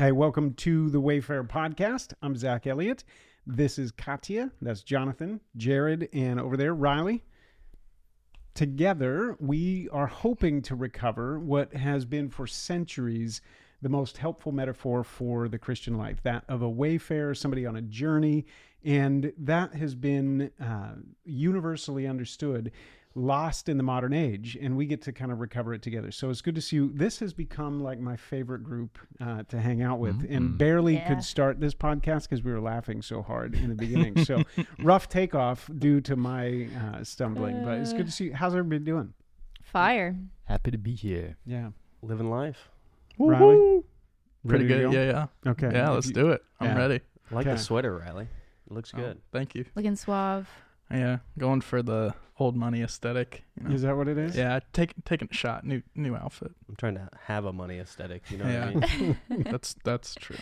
Hey, welcome to the Wayfarer podcast. I'm Zach Elliott. This is Katya. That's Jonathan, Jared, and over there, Riley. Together, we are hoping to recover what has been for centuries the most helpful metaphor for the Christian life that of a wayfarer, somebody on a journey. And that has been uh, universally understood lost in the modern age and we get to kind of recover it together so it's good to see you this has become like my favorite group uh, to hang out with and barely Yeah. could start this podcast because we were laughing so hard in the beginning so rough takeoff due to my uh, stumbling but it's good to see you how's everybody doing Fire. Happy to be here. yeah Living life. riley Pretty good. go? Yeah, yeah. okay Yeah, let's you- do it. I'm yeah. ready. I like Okay. the sweater, Riley. It looks Oh, good. thank you. Looking suave. Yeah, going for the old money aesthetic. You know? is that what it is Yeah, take, taking a shot. New new outfit. I'm trying to have a money aesthetic. You know Yeah. what I mean? That's that's true.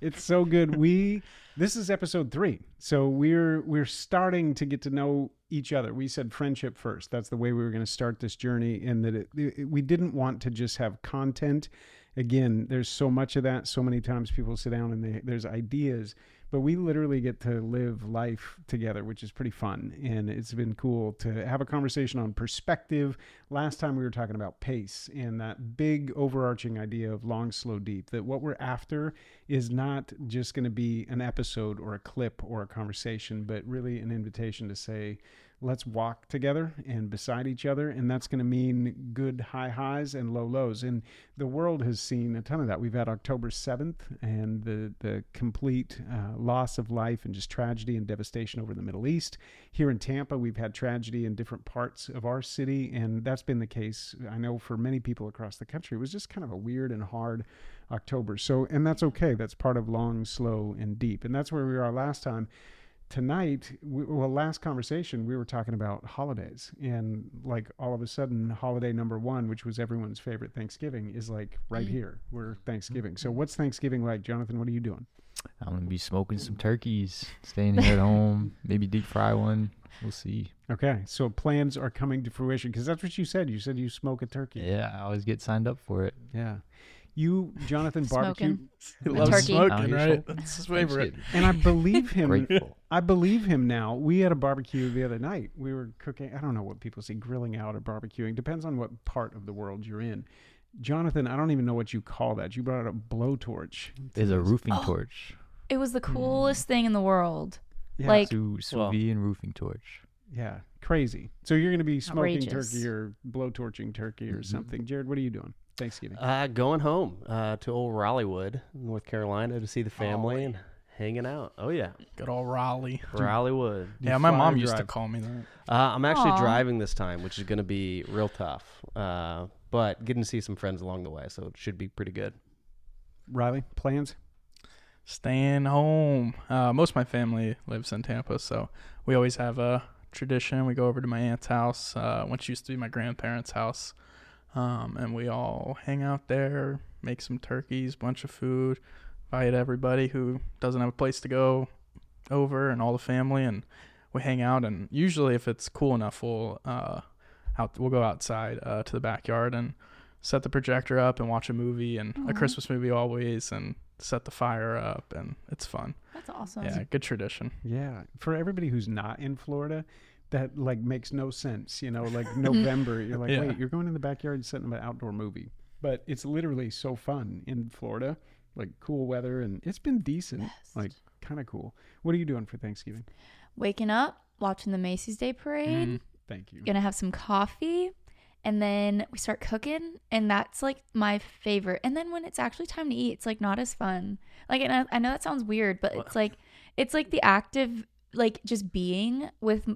It's so good. We this is episode three, so we're we're starting to get to know each other. We said friendship first. That's the way we were going to start this journey, and that it, it- we didn't want to just have content. Again, there's so much of that. So many times people sit down and they, there's ideas, but we literally get to live life together, which is pretty fun. And it's been cool to have a conversation on perspective. Last time we were talking about pace and that big overarching idea of long, slow, deep. That what we're after is not just going to be an episode or a clip or a conversation, but really an invitation to say, let's walk together and beside each other. And that's going to mean good high highs and low lows. And the world has seen a ton of that. We've had October 7th and the, the complete uh, loss of life and just tragedy and devastation over the Middle East. Here in Tampa, we've had tragedy in different parts of our city. And that's been the case, I know, for many people across the country. It was just kind of a weird and hard October. So, and that's okay. That's part of long, slow, and deep. And that's where we are last time. Tonight, we, well, last conversation, we were talking about holidays. And like all of a sudden, holiday number one, which was everyone's favorite Thanksgiving, is like right mm. here. We're Thanksgiving. So, mm-hmm. what's Thanksgiving like? Jonathan, what are you doing? I'm gonna be smoking some turkeys, staying here at home, maybe deep fry one. We'll see. Okay. So, plans are coming to fruition because that's what you said. You said you smoke a turkey. Yeah, I always get signed up for it. Yeah. You, Jonathan, barbecue. He loves turkey. Smoking, here right? That's his favorite. And I believe him. Grateful. I believe him now. We had a barbecue the other night. We were cooking. I don't know what people say, grilling out or barbecuing. Depends on what part of the world you're in. Jonathan, I don't even know what you call that. You brought out a blowtorch. There's a roofing Oh. torch. It was the coolest thing in the world. Yeah, Like- Sous, sous Well- vide and roofing torch. yeah, crazy. So you're going to be smoking Outrageous. turkey or blowtorching turkey or Mhm. something. Jared, what are you doing? Thanksgiving. Uh, going home uh, to old Raleighwood, North Carolina, to see the family and hanging out. Oh yeah, Good old Raleigh. Raleighwood. Do Yeah, my mom or used to call me that. Uh, I'm actually Aw. driving this time, which is going to be real tough. Uh, but getting to see some friends along the way, so it should be pretty good. Riley, plans? Staying home. Uh, most of my family lives in Tampa, so we always have a tradition. We go over to my aunt's house, uh, which used to be my grandparents' house, um, and we all hang out there, make some turkeys, bunch of food, invite everybody who doesn't have a place to go over, and all the family, and we hang out. And usually, if it's cool enough, we'll uh, out we'll go outside uh, to the backyard and set the projector up and watch a movie and a Christmas movie always, and set the fire up, and it's fun. That's awesome. Yeah, good tradition. Yeah. For everybody who's not in Florida, that like makes no sense. You know, like November, you're like, Yeah. wait, you're going in the backyard and setting up an outdoor movie. But it's literally so fun in Florida, like cool weather, and it's been decent, Best. like kind of cool. What are you doing for Thanksgiving? Waking up, watching the Macy's Day Parade, Mhm. Thank you. gonna have some coffee, and then we start cooking, and that's like my favorite. And then when it's actually time to eat, it's like not as fun. Like, and I, I know that sounds weird, but it's like it's like the active, like just being with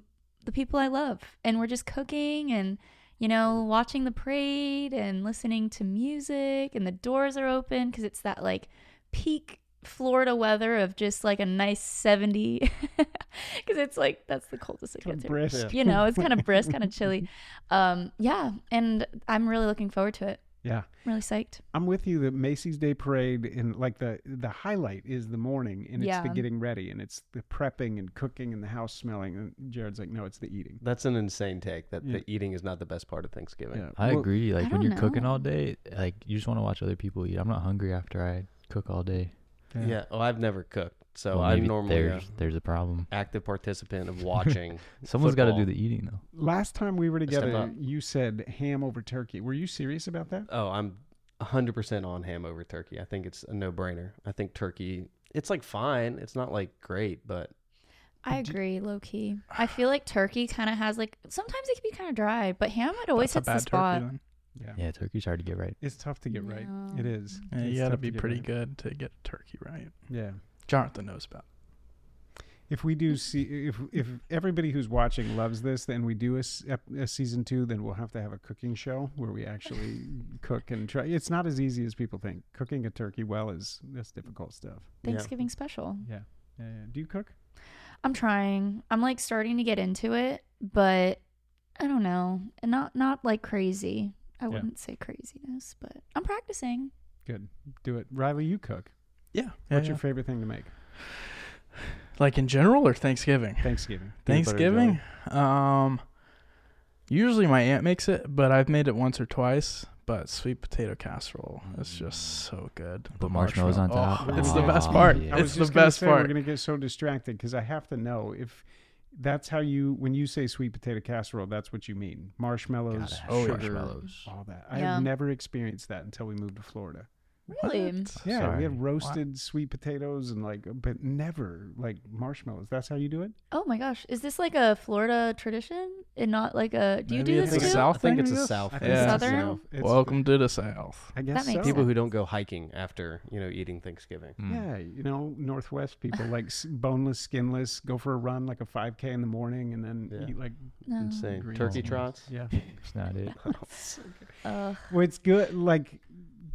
the people I love, and we're just cooking and you know watching the parade and listening to music, and the doors are open because it's that like peak Florida weather of just like a nice 70 because it's like that's the coldest it gets. brisk. you know it's kind of brisk kind of chilly. Um yeah and i'm really looking forward to it Yeah. I'm really psyched I'm with you. The Macy's Day Parade and like the the highlight is the morning and it's the getting ready and it's the prepping and cooking and the house smelling. And Jared's like, no, it's the eating. That's an insane take. That Yeah. the eating is not the best part of Thanksgiving. Yeah. I Well, agree. Like when you're cooking all day, like you just want to watch other people eat. I'm not hungry after I cook all day. Yeah. Oh, I've never cooked, so Well, I'm maybe normally a there's there's a problem. active participant of watching. Someone's got to do football. the eating though. Last time we were Step together, up. you said ham over turkey. Were you serious about that? oh, I'm 100% on ham over turkey. I think it's a no-brainer. I think turkey, it's like fine. It's not like great, but I agree, low key. I feel like turkey kind of has like sometimes it can be kind of dry, but ham it always That's a hits the bad spot. turkey then. Yeah. Yeah, turkey's hard to get right. It's tough to get right. It mm-hmm. Yeah. is. Yeah, It's you got to be pretty right. good to get turkey right. Yeah. Jonathan knows about. If we do see, if if everybody who's watching loves this, then we do a, s- ep- a season two. Then we'll have to have a cooking show where we actually cook and try. It's not as easy as people think. Cooking a turkey well is that's difficult stuff. Yeah. Thanksgiving special. Yeah. Yeah. yeah. Do you cook? I'm trying. I'm like starting to get into it, but I don't know. And not not like crazy. I wouldn't say craziness, but I'm practicing. Good. Do it. Riley, you cook. Yeah. What's your favorite thing to make? like in general or Thanksgiving? Thanksgiving. Thanksgiving. Um, usually my aunt makes it, but I've made it once or twice. But sweet potato casserole is just so good. Put marshmallows on top. Oh, it's the Oh, best part. yeah. I was It's the best say, We're gonna get so distracted because I have to know if that's how you when you say sweet potato casserole, that's what you mean. Marshmallows, Gotta Oh, yeah. marshmallows. all that. i have never experienced that until we moved to Florida. Really? Yeah, Sorry. we have roasted sweet potatoes and like, but never like marshmallows. That's how you do it. Oh my gosh. Is this like a Florida tradition and not like a do you Maybe do it's this too? South I think thing, it's I a guess? South. Thing. Yeah. Southern? It's- Welcome to the South. I guess That makes so. People who don't go hiking after you know eating Thanksgiving. Mm. Yeah, you know, Northwest people like boneless, skinless, go for a run like a 5K in the morning and then Yeah. eat like No. Insane. Green Turkey beans. trots. yeah. It's not it. Ugh. Well, it's good. Like,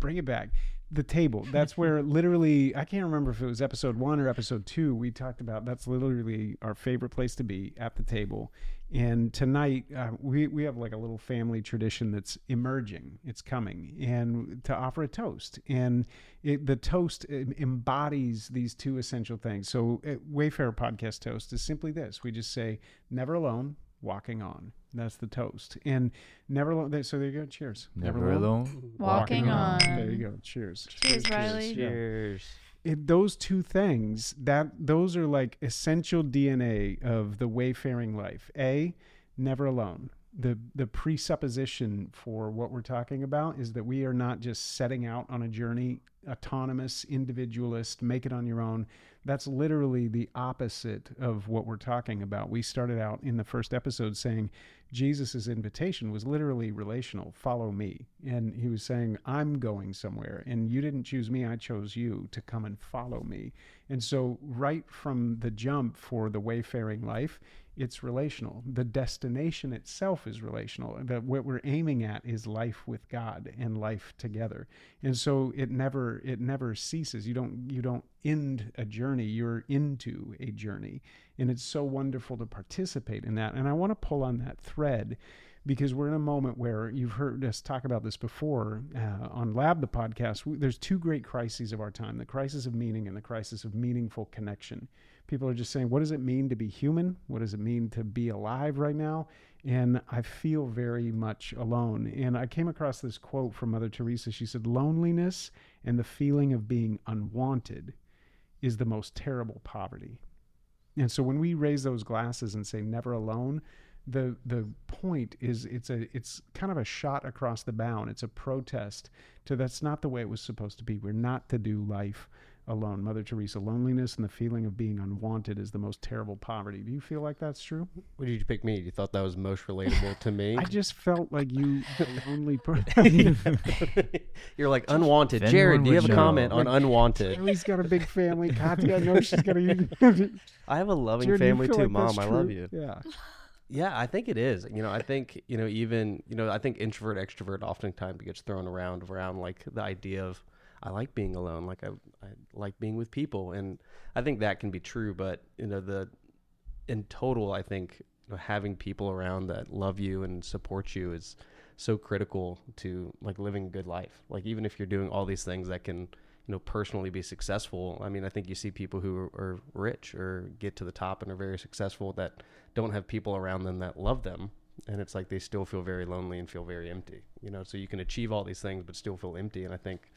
bring it back. The table. That's where literally, I can't remember if it was episode one or episode two. We talked about that's literally our favorite place to be at the table. And tonight, uh, we we have like a little family tradition that's emerging. It's coming, and to offer a toast. And it, the toast embodies these two essential things. So, uh, Wayfarer podcast toast is simply this: we just say, "Never alone." Walking on. That's the toast. And never alone. So there you go. Cheers. Never alone. Walking on. There you go. Cheers. Cheers, Riley. Yeah. Cheers. It, those two things that those are like essential DNA of the wayfaring life. A, never alone. The the presupposition for what we're talking about is that we are not just setting out on a journey, autonomous, individualist, make it on your own. That's literally the opposite of what we're talking about. We started out in the first episode saying Jesus' invitation was literally relational follow me. And he was saying, I'm going somewhere, and you didn't choose me, I chose you to come and follow me. And so, right from the jump for the wayfaring life, it's relational. The destination itself is relational. That what we're aiming at is life with God and life together. And so it never it never ceases. You don't you don't end a journey. You're into a journey. And it's so wonderful to participate in that. And I want to pull on that thread because we're in a moment where you've heard us talk about this before uh, on Lab, the podcast. There's two great crises of our time the crisis of meaning and the crisis of meaningful connection. People are just saying, what does it mean to be human? What does it mean to be alive right now? And I feel very much alone. And I came across this quote from Mother Teresa. She said, Loneliness and the feeling of being unwanted is the most terrible poverty. And so when we raise those glasses and say never alone, the the point is it's a it's kind of a shot across the bound. It's a protest to that's not the way it was supposed to be. We're not to do life alone. Mother Teresa, loneliness and the feeling of being unwanted is the most terrible poverty. Do you feel like that's true? What did you pick me? You thought that was most relatable to me? I just felt like you the lonely person. You're like unwanted. If Jared, do you have would a know. comment on unwanted? Ellie's got a big family. Katya, I know she's got a I have a loving Jared, family too, like Mom. I love you. Yeah. Yeah, I think it is. You know, I think you know even you know I think introvert extrovert oftentimes gets thrown around around like the idea of I like being alone, like I I like being with people, and I think that can be true. But you know the in total, I think you know, having people around that love you and support you is so critical to like living a good life. Like even if you're doing all these things that can you know personally be successful. I mean, I think you see people who are, are rich or get to the top and are very successful that don't have people around them that love them and it's like they still feel very lonely and feel very empty you know so you can achieve all these things but still feel empty and i think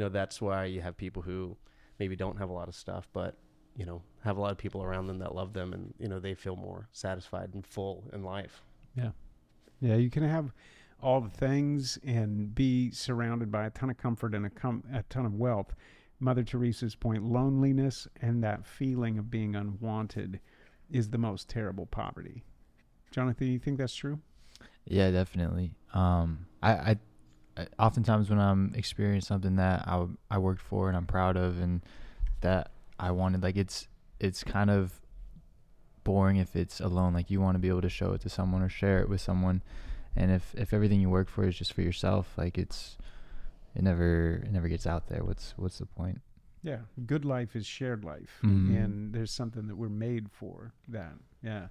know that's why you have people who maybe don't have a lot of stuff, but you know have a lot of people around them that love them, and you know they feel more satisfied and full in life. Yeah, yeah you can have all the things and be surrounded by a ton of comfort and a, com- a ton of wealth. Mother Teresa's point loneliness and that feeling of being unwanted is the most terrible poverty. Jonathan, you think that's true? Yeah, definitely. Um, I, I, I oftentimes when I'm experiencing something that I I worked for and I'm proud of and that I wanted, like it's it's kind of boring if it's alone. Like you want to be able to show it to someone or share it with someone, and if if everything you work for is just for yourself, like it's it never it never gets out there. What's what's the point? Yeah, good life is shared life, Mhm. and there's something that we're made for. That, yeah.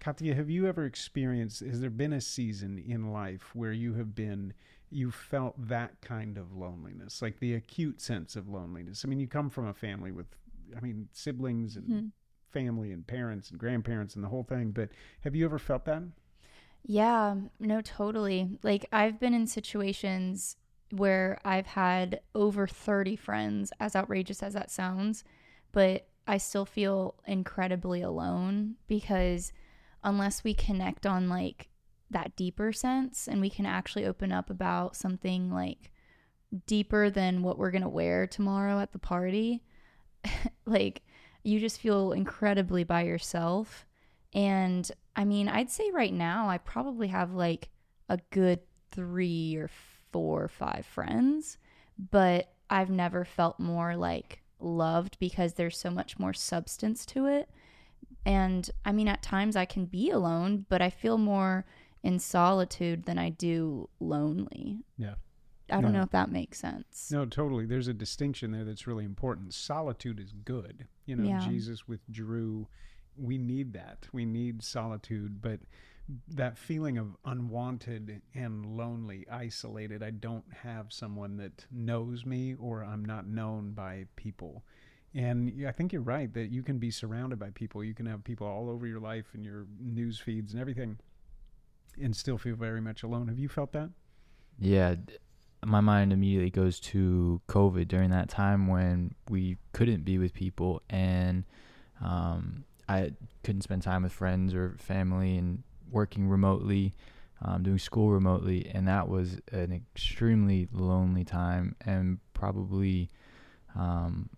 Katya, have you ever experienced? Has there been a season in life where you have been, you felt that kind of loneliness, like the acute sense of loneliness? I mean, you come from a family with, I mean, siblings and Mhm. family and parents and grandparents and the whole thing. But have you ever felt that? Yeah, no, totally. Like I've been in situations where I've had over 30 friends, as outrageous as that sounds, but I still feel incredibly alone because unless we connect on like that deeper sense and we can actually open up about something like deeper than what we're going to wear tomorrow at the party, like you just feel incredibly by yourself. And I mean, I'd say right now I probably have like a good three or four or five friends, but I've never felt more like loved because there's so much more substance to it. And I mean, at times I can be alone, but I feel more in solitude than I do lonely. Yeah. I don't No. know if that makes sense. No, totally. There's a distinction there that's really important. Solitude is good. You know, Yeah. Jesus withdrew. We need that. We need solitude, but that feeling of unwanted and lonely, isolated, I don't have someone that knows me or I'm not known by people. And I think you're right that you can be surrounded by people. You can have people all over your life and your news feeds and everything and still feel very much alone. Have you felt that? Yeah, my mind immediately goes to COVID during that time when we couldn't be with people and um, I couldn't spend time with friends or family and working remotely, um, doing school remotely, and that was an extremely lonely time and probably um,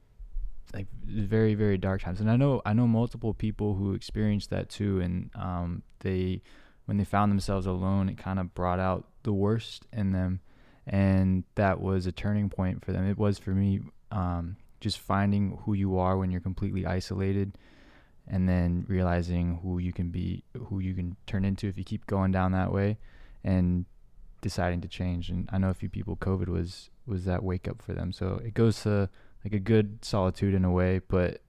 like very very dark times. And I know I know multiple people who experienced that too, and um, they when they found themselves alone, it kind of brought out the worst in them, and that was a turning point for them. It was for me, um, just finding who you are when you're completely isolated, and then realizing who you can be, who you can turn into if you keep going down that way, and deciding to change. And I know a few people, COVID was was that wake up for them. So it goes to like a good solitude in a way, but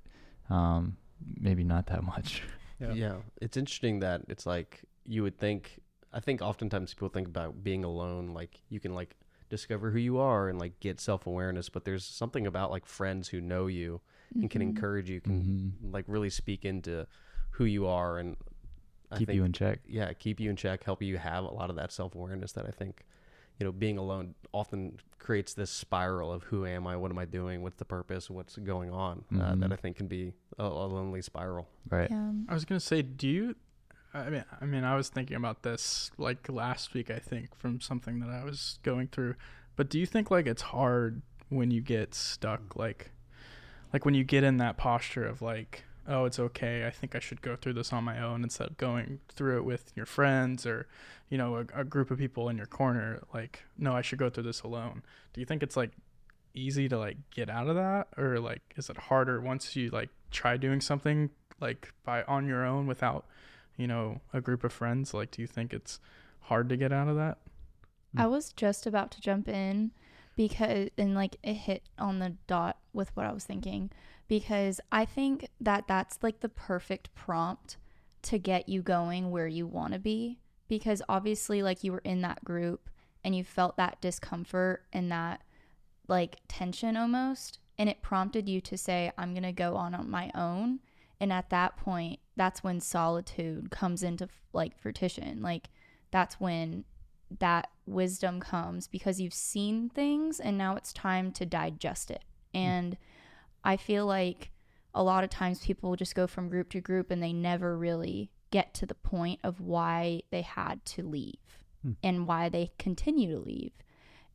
um, maybe not that much. Yeah. Yeah. It's interesting that it's like you would think I think oftentimes people think about being alone like you can like discover who you are and like get self-awareness but there's something about like friends who know you and can Mhm. encourage you can like really speak into who you are and I Keep think, you in check. yeah keep you in check help you have a lot of that self-awareness that I think you know being alone often creates this spiral of who am I what am I doing what's the purpose what's going on uh, that Mhm. I think can be a, a lonely spiral Right. Yeah. I was gonna say, do you? I mean, I mean, I was thinking about this like last week. I think from something that I was going through. But do you think like it's hard when you get stuck, like, like when you get in that posture of like, oh, it's okay. I think I should go through this on my own instead of going through it with your friends or, you know, a, a group of people in your corner. Like, no, I should go through this alone. Do you think it's like easy to like get out of that, or like is it harder once you like try doing something like by on your own without you know a group of friends like do you think it's hard to get out of that? I was just about to jump in because and like it hit on the dot with what I was thinking because I think that that's like the perfect prompt to get you going where you want to be because obviously like you were in that group and you felt that discomfort and that like tension almost and it prompted you to say I'm going to go on on my own and at that point that's when solitude comes into like fruition like that's when that wisdom comes because you've seen things and now it's time to digest it. And I feel like a lot of times people just go from group to group and they never really get to the point of why they had to leave Hmm. and why they continue to leave.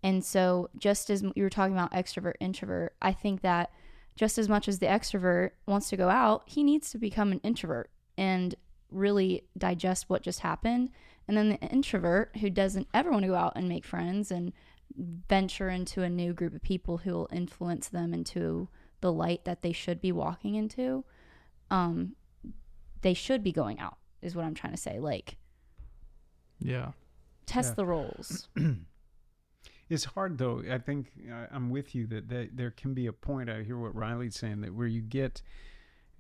And so, just as you were talking about extrovert, introvert, I think that just as much as the extrovert wants to go out, he needs to become an introvert and really digest what just happened. And then the introvert who doesn't ever want to go out and make friends and venture into a new group of people who will influence them into the light that they should be walking into, um, they should be going out, is what I'm trying to say. Like, Yeah. test Yeah. the roles. It's hard though. I think uh, I'm with you that, that there can be a point. I hear what Riley's saying that where you get.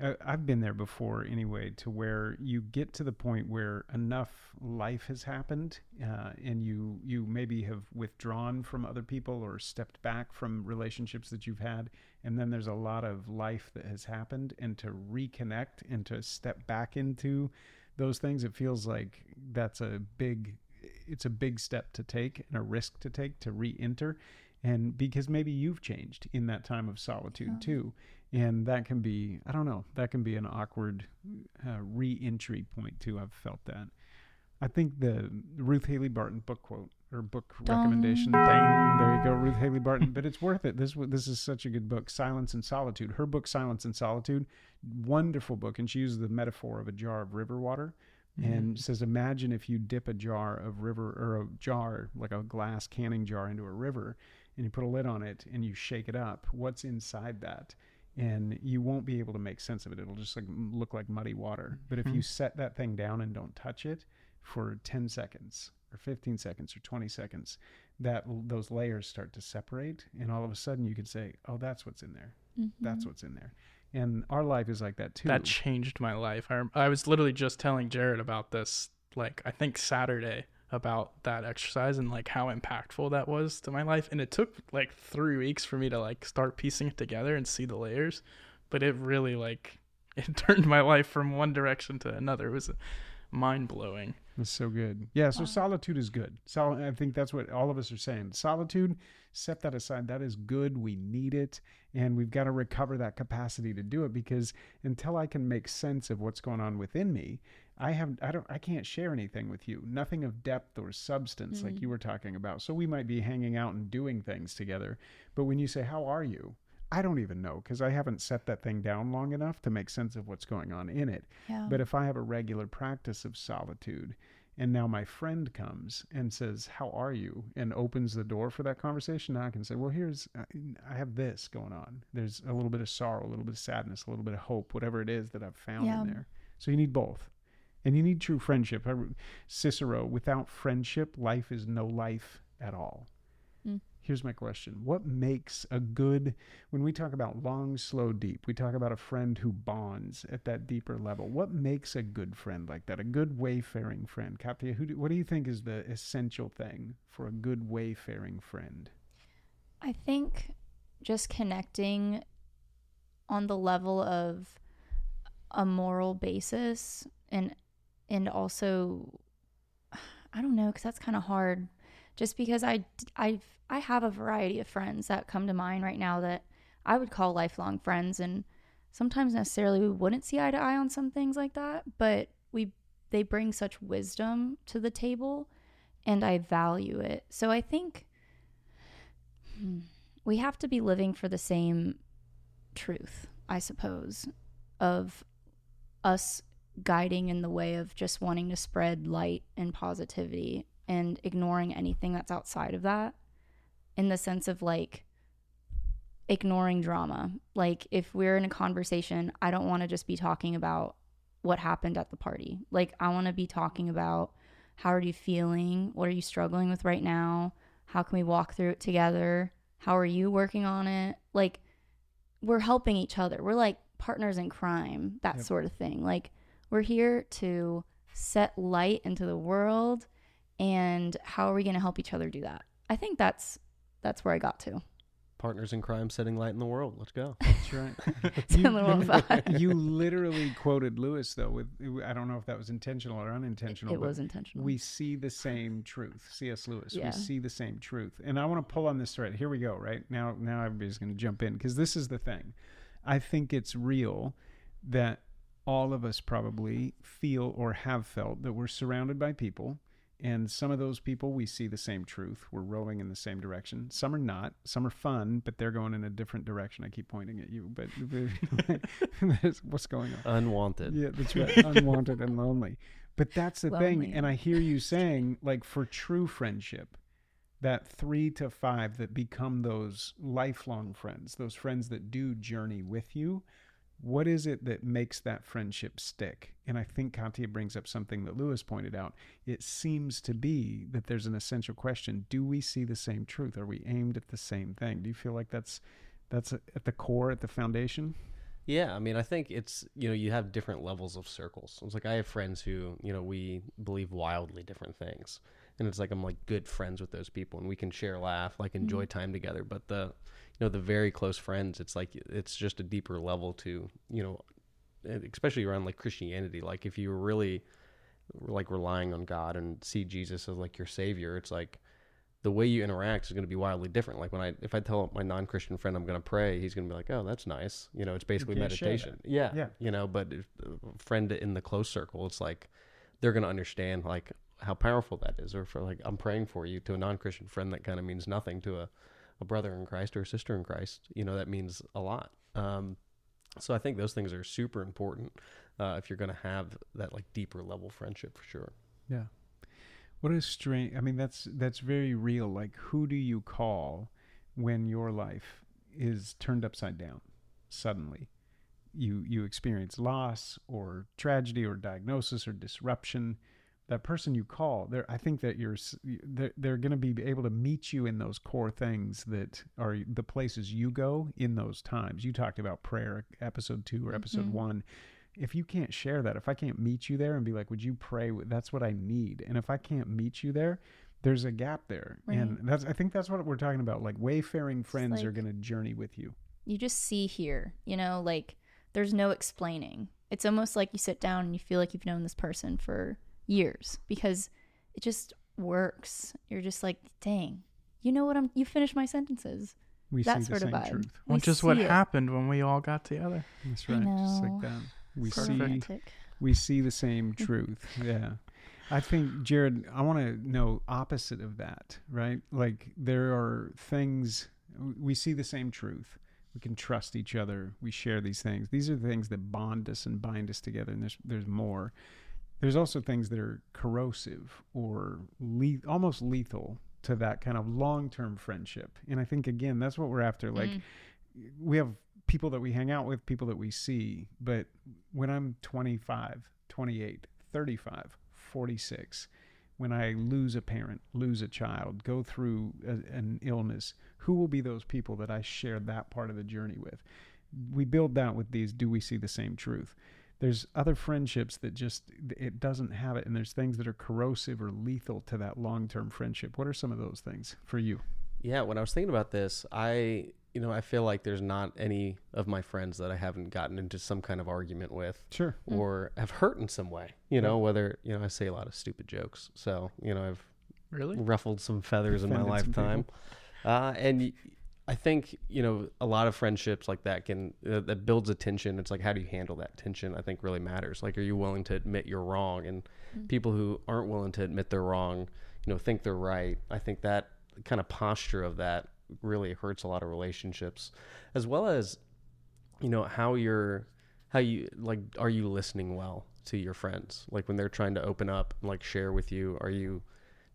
Uh, I've been there before anyway, to where you get to the point where enough life has happened, uh, and you you maybe have withdrawn from other people or stepped back from relationships that you've had, and then there's a lot of life that has happened, and to reconnect and to step back into those things, it feels like that's a big it's a big step to take and a risk to take to re-enter and because maybe you've changed in that time of solitude Yeah. too. And that can be i don't know that can be an awkward uh, re-entry point too. I've felt that. I think the ruth haley barton book quote or book Dong. recommendation thing there you go ruth haley barton but it's worth it. This this is such a good book silence and solitude. Her book silence and solitude wonderful book and she uses the metaphor of a jar of river water and says imagine if you dip a jar of river or a jar like a glass canning jar into a river and you put a lid on it and you shake it up. What's inside that? And you won't be able to make sense of it. It'll just like look like muddy water. But if you Mhm. set that thing down and don't touch it for 10 seconds or 15 seconds or 20 seconds that those layers start to separate and all of a sudden you can say oh that's what's in there. That's Mhm. what's in there and our life is like that too That changed my life. I, I was literally just telling Jared about this, like, I think Saturday, about that exercise and, like, how impactful that was to my life. And it took, like, three weeks for me to, like, start piecing it together and see the layers. But it really, like, it turned my life from one direction to another. It was mind blowing. That's so good. Yeah, so Wow. solitude is good. So I think that's what all of us are saying. Solitude, set that aside. That is good. We need it. And we've got to recover that capacity to do it because until I can make sense of what's going on within me, I have I don't I can't share anything with you. Nothing of depth or substance like Mm. you were talking about. So we might be hanging out and doing things together. But when you say, How are you? I don't even know because I haven't set that thing down long enough to make sense of what's going on in it. Yeah. But if I have a regular practice of solitude, and now my friend comes and says, "How are you?" and opens the door for that conversation, now I can say, "Well, here's uh, I have this going on. There's a little bit of sorrow, a little bit of sadness, a little bit of hope, whatever it is that I've found Yeah. in there." So you need both, and you need true friendship. Cicero, without friendship, life is no life at all. Here's my question. What makes a good, when we talk about long, slow, deep, we talk about a friend who bonds at that deeper level. What makes a good friend like that? A good wayfaring friend? Katya, who do, what do you think is the essential thing for a good wayfaring friend? I think just connecting on the level of a moral basis and and also I don't know cuz that's kind of hard just because I I I have a variety of friends that come to mind right now that I would call lifelong friends and sometimes necessarily we wouldn't see eye to eye on some things like that but we they bring such wisdom to the table and I value it. So I think hmm, we have to be living for the same truth, I suppose, of us guiding in the way of just wanting to spread light and positivity and ignoring anything that's outside of that in the sense of like ignoring drama. Like if we're in a conversation, I don't want to just be talking about what happened at the party. Like I want to be talking about how are you feeling? What are you struggling with right now? How can we walk through it together? How are you working on it? Like we're helping each other. We're like partners in crime, that Yep. sort of thing. Like we're here to set light into the world and how are we going to help each other do that? I think that's that's where I got to. partners in crime, setting light in the world. Let's go. That's right. Setting the world on fire. you literally quoted Lewis though. With I don't know if that was intentional or unintentional. It but was intentional. We see the same truth. C.S. Lewis. Yeah. We see the same truth. And I want to pull on this thread. Here we go. Right now, now everybody's going to jump in because this is the thing. I think it's real that all of us probably feel or have felt that we're surrounded by people. And some of those people, we see the same truth. We're rowing in the same direction. Some are not. Some are fun, but they're going in a different direction. I keep pointing at you, but what's going on? Unwanted. Yeah, that's right. Unwanted and lonely. But that's the thing. And I hear you saying, like, for true friendship, that three to five that become those lifelong friends, those friends that do journey with you, what is it that makes that friendship stick? And I think Katya brings up something that Lewis pointed out. It seems to be that there's an essential question: Do we see the same truth? Are we aimed at the same thing? Do you feel like that's that's at the core, at the foundation? Yeah, I mean, I think it's you know you have different levels of circles. It's like I have friends who you know we believe wildly different things, and it's like I'm like good friends with those people, and we can share, laugh, like enjoy mm-hmm. time together. But the you know the very close friends, it's like it's just a deeper level to you know, eh, especially around like Christianity. Like if you're really like relying on God and see Jesus as like your savior, it's like the way you interact is going to be wildly different. Like when I, if I tell my non-Christian friend I'm going to pray, he's going to be like, "Oh, that's nice." You know, it's basically meditation. Yeah, Yeah. You know, but if a friend in the close circle, it's like they're going to understand like how powerful that is. Or for like, I'm praying for you to a non-Christian friend, that kind of means nothing to a, a brother in Christ or a sister in Christ. You know, that means a lot. Um, so I think those things are super important uh, if you're going to have that like deeper level friendship for sure. Yeah. What a strange. I mean, that's that's very real. Like, who do you call when your life is turned upside down suddenly? You you experience loss or tragedy or diagnosis or disruption. That person you call, there. I think that you're they're, they're going to be able to meet you in those core things that are the places you go in those times. You talked about prayer, episode two or episode Mhm. one if you can't share that, if I can't meet you there and be like, would you pray? That's what I need. And if I can't meet you there, there's a gap there. And that's, I think that's what we're talking about. Like wayfaring friends are going to journey with you. you just see here, you know, like there's no explaining. It's almost like you sit down and you feel like you've known this person for years because it just works. You're just like, dang, you know what I'm, you finish my sentences. We That see the sort of same vibe. truth. We Which is what it. happened when we all got together. That's I right. Just like that. We Perfect. see, Romantic. we see the same truth. Yeah. I think, Jared, I want to know opposite of that, right? Like there are things, we see the same truth. We can trust each other. We share these things. These are the things that bond us and bind us together. And there's, there's more. There's also things that are corrosive or le- almost lethal to that kind of long-term friendship. And I think again, that's what we're after. Like Mm. we have people that we hang out with, people that we see, but when I'm 25, 28, 35, 46, when I lose a parent, lose a child, go through a, an illness, who will be those people that I share that part of the journey with? We build that with these do we see the same truth? There's other friendships that just it doesn't have it and there's things that are corrosive or lethal to that long-term friendship. What are some of those things for you? Yeah, when I was thinking about this, I you know I feel like there's not any of my friends that I haven't gotten into some kind of argument with Sure. Mm. or have hurt in some way. You know, whether you know I say a lot of stupid jokes, so you know I've Really? ruffled some feathers in my lifetime, uh, and y- I think you know a lot of friendships like that can uh, that builds a tension. It's like how do you handle that tension? I think really matters. Like, are you willing to admit you're wrong? And people who aren't willing to admit they're wrong, you know, think they're right. I think that kind of posture of that really hurts a lot of relationships, as well as you know how you're how you like are you listening well to your friends like when they're trying to open up and like share with you are you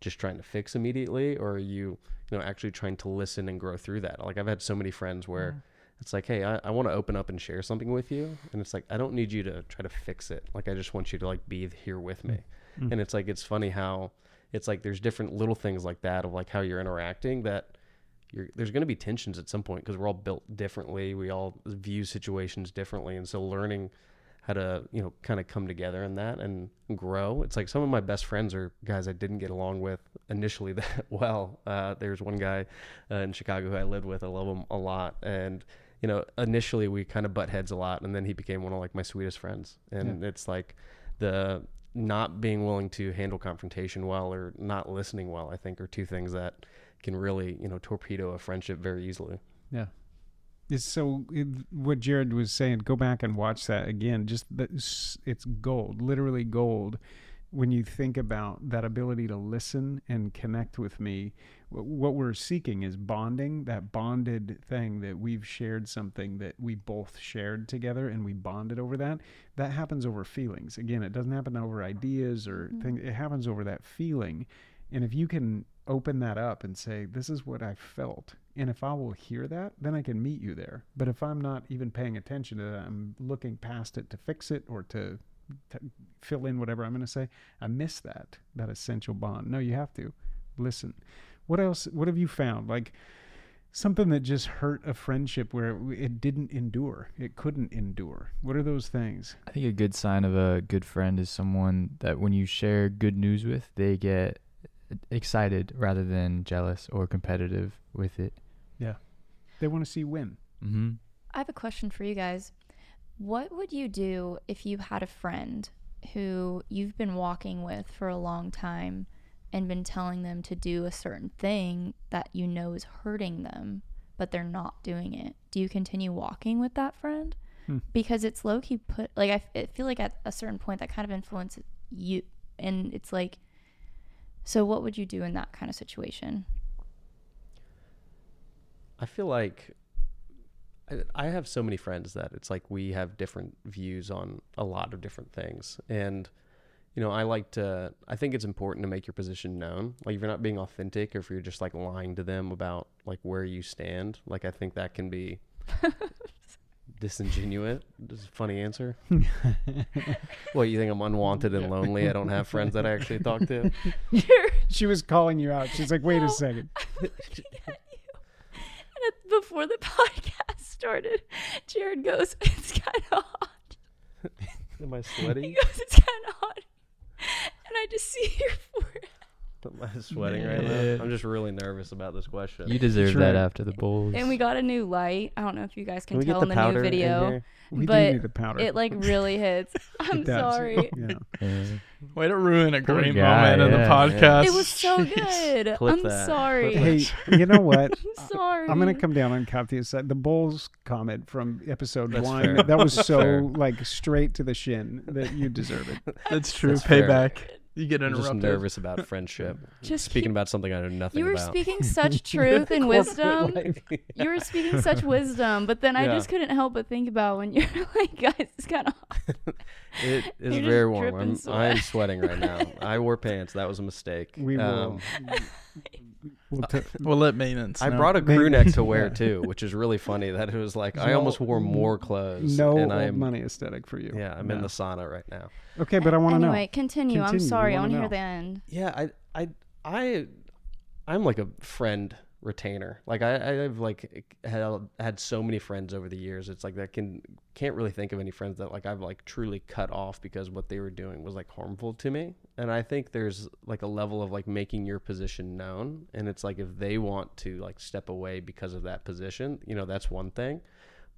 just trying to fix immediately or are you you know actually trying to listen and grow through that? Like i've had so many friends where it's like hey i, I want to open up and share something with you and it's like i don't need you to try to fix it. Like i just want you to like be here with me. Mm. and it's like it's funny how it's like there's different little things like that of like how you're interacting that you're, there's going to be tensions at some point because we're all built differently. We all view situations differently. And so learning how to you know kind of come together in that and grow. It's like some of my best friends are guys I didn't get along with initially that well. Uh, there's one guy uh, in Chicago who I lived with. I love him a lot, and you know initially we kind of butt heads a lot, and then he became one of like my sweetest friends. And it's like the not being willing to handle confrontation well or not listening well. I think are two things that can really you know torpedo a friendship very easily. Yeah. It's so it, what Jared was saying. Go back and watch that again. Just it's gold, literally gold. When you think about that ability to listen and connect with me, what we're seeking is bonding. That bonded thing that we've shared something that we both shared together, and we bonded over that. That happens over feelings. Again, it doesn't happen over ideas or Mhm. things. It happens over that feeling. And if you can open that up and say, This is what I felt. And if I will hear that, then I can meet you there. But if I'm not even paying attention to that, I'm looking past it to fix it or to, to fill in whatever I'm going to say, I miss that, that essential bond. No, you have to listen. What else? What have you found? Like something that just hurt a friendship where it, it didn't endure, it couldn't endure. What are those things? I think a good sign of a good friend is someone that when you share good news with, they get excited rather than jealous or competitive with it. Yeah. They want to see win. Mm-hmm. I have a question for you guys. What would you do if you had a friend who you've been walking with for a long time and been telling them to do a certain thing that you know is hurting them, but they're not doing it? Do you continue walking with that friend? Hmm. Because it's low key put, like, I, f- I feel like at a certain point that kind of influences you. And it's like, so what would you do in that kind of situation? I feel like I, have so many friends that it's like we have different views on a lot of different things. And, you know, I like to, I think it's important to make your position known. Like if you're not being authentic or if you're just like lying to them about like where you stand, like I think that can be disingenuous. This is a funny answer. what, you think I'm unwanted and lonely? I don't have friends that I actually talk to? she was calling you out. She's like, wait No. a second. Before the podcast started, Jared goes, "It's kind of hot." Am I He sweaty? goes, "It's kind of hot," and I just see your forehead. Am I sweating right now? I'm just really nervous about this question. You deserve right. that after the Bulls. And we got a new light. I don't know if you guys can, Can we tell get the in the powder new in video. here? We But need the powder. It like really hits. I'm It does. sorry. Yeah. Yeah. Way to ruin a great guy, moment of the yeah, yeah. podcast. It was so Jeez. good. Clip I'm that. sorry. Clip Hey, you know what? I'm sorry. I'm gonna come down on Kathy's side. The Bulls comment from episode That's one. fair. That was so Fair. like straight to the shin that you deserve it. That's true. That's fair. Payback. You get I'm just nervous about friendship. Just Speaking keep- about something I know nothing about. You were about. speaking such truth and wisdom. You were speaking such wisdom, but then I just couldn't help but think about when you're like, guys, it's kind of It is You're very warm. I'm. I am sweating right now. I wore pants. That was a mistake. We will. Um, We'll uh, t- We'll let maintenance. I know. brought a Maybe- crew neck to wear Yeah. too, which is really funny. That it was like I almost wore more clothes. no and old I am, money aesthetic for you. Yeah, I'm in the sauna right now. Okay, but I want to anyway, know. continue. I'm sorry. We I wanna hear the end. Yeah, I, I, I, I'm like a friend retainer. Like I, I've like had had so many friends over the years. It's like that can can't really think of any friends that like I've like truly cut off because what they were doing was like harmful to me. And I think there's like a level of like making your position known. And it's like if they want to like step away because of that position, you know, that's one thing.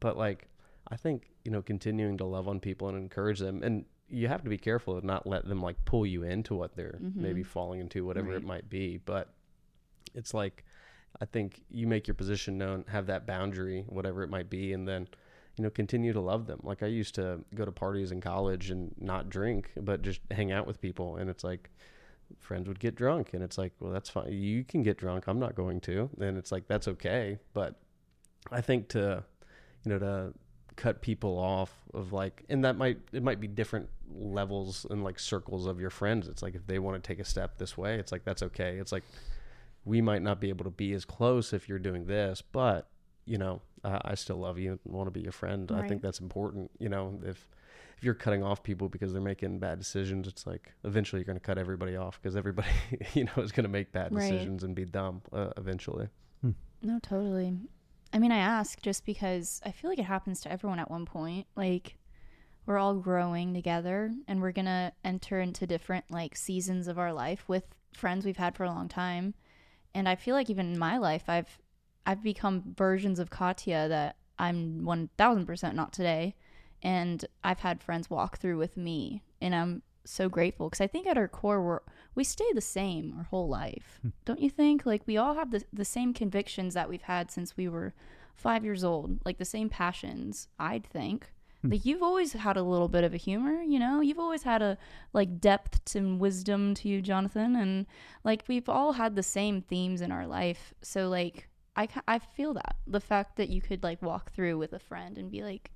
But like I think you know continuing to love on people and encourage them and you have to be careful to not let them like pull you into what they're mm-hmm. maybe falling into whatever it might be but it's like i think you make your position known have that boundary whatever it might be and then you know continue to love them. Like i used to go to parties in college and not drink but just hang out with people and it's like friends would get drunk and it's like well that's fine. You can get drunk. I'm not going to. And it's like that's okay. But i think to you know to cut people off of like and that might it might be different levels and like circles of your friends. It's like if they want to take a step this way it's like that's okay. It's like we might not be able to be as close if you're doing this but you know i, I still love you and want to be your friend i think that's important you know if if you're cutting off people because they're making bad decisions it's like eventually you're going to cut everybody off because everybody you know is going to make bad Right. decisions and be dumb uh, eventually No, totally. I mean, I ask just because I feel like it happens to everyone at one point. Like, we're all growing together and we're going to enter into different like seasons of our life with friends we've had for a long time. And I feel like even in my life I've I've become versions of Katya that I'm 1000% not today. And I've had friends walk through with me and I'm so grateful because I think at our core we're we stay the same our whole life. Hmm. Don't you think? Like we all have the the same convictions that we've had since we were 5 years old, like the same passions, I'd think. Hmm. Like you've always had a little bit of a humor, you know? You've always had a like depth and wisdom to you, Jonathan, and like we've all had the same themes in our life. So like I I feel that. The fact that you could like walk through with a friend and be like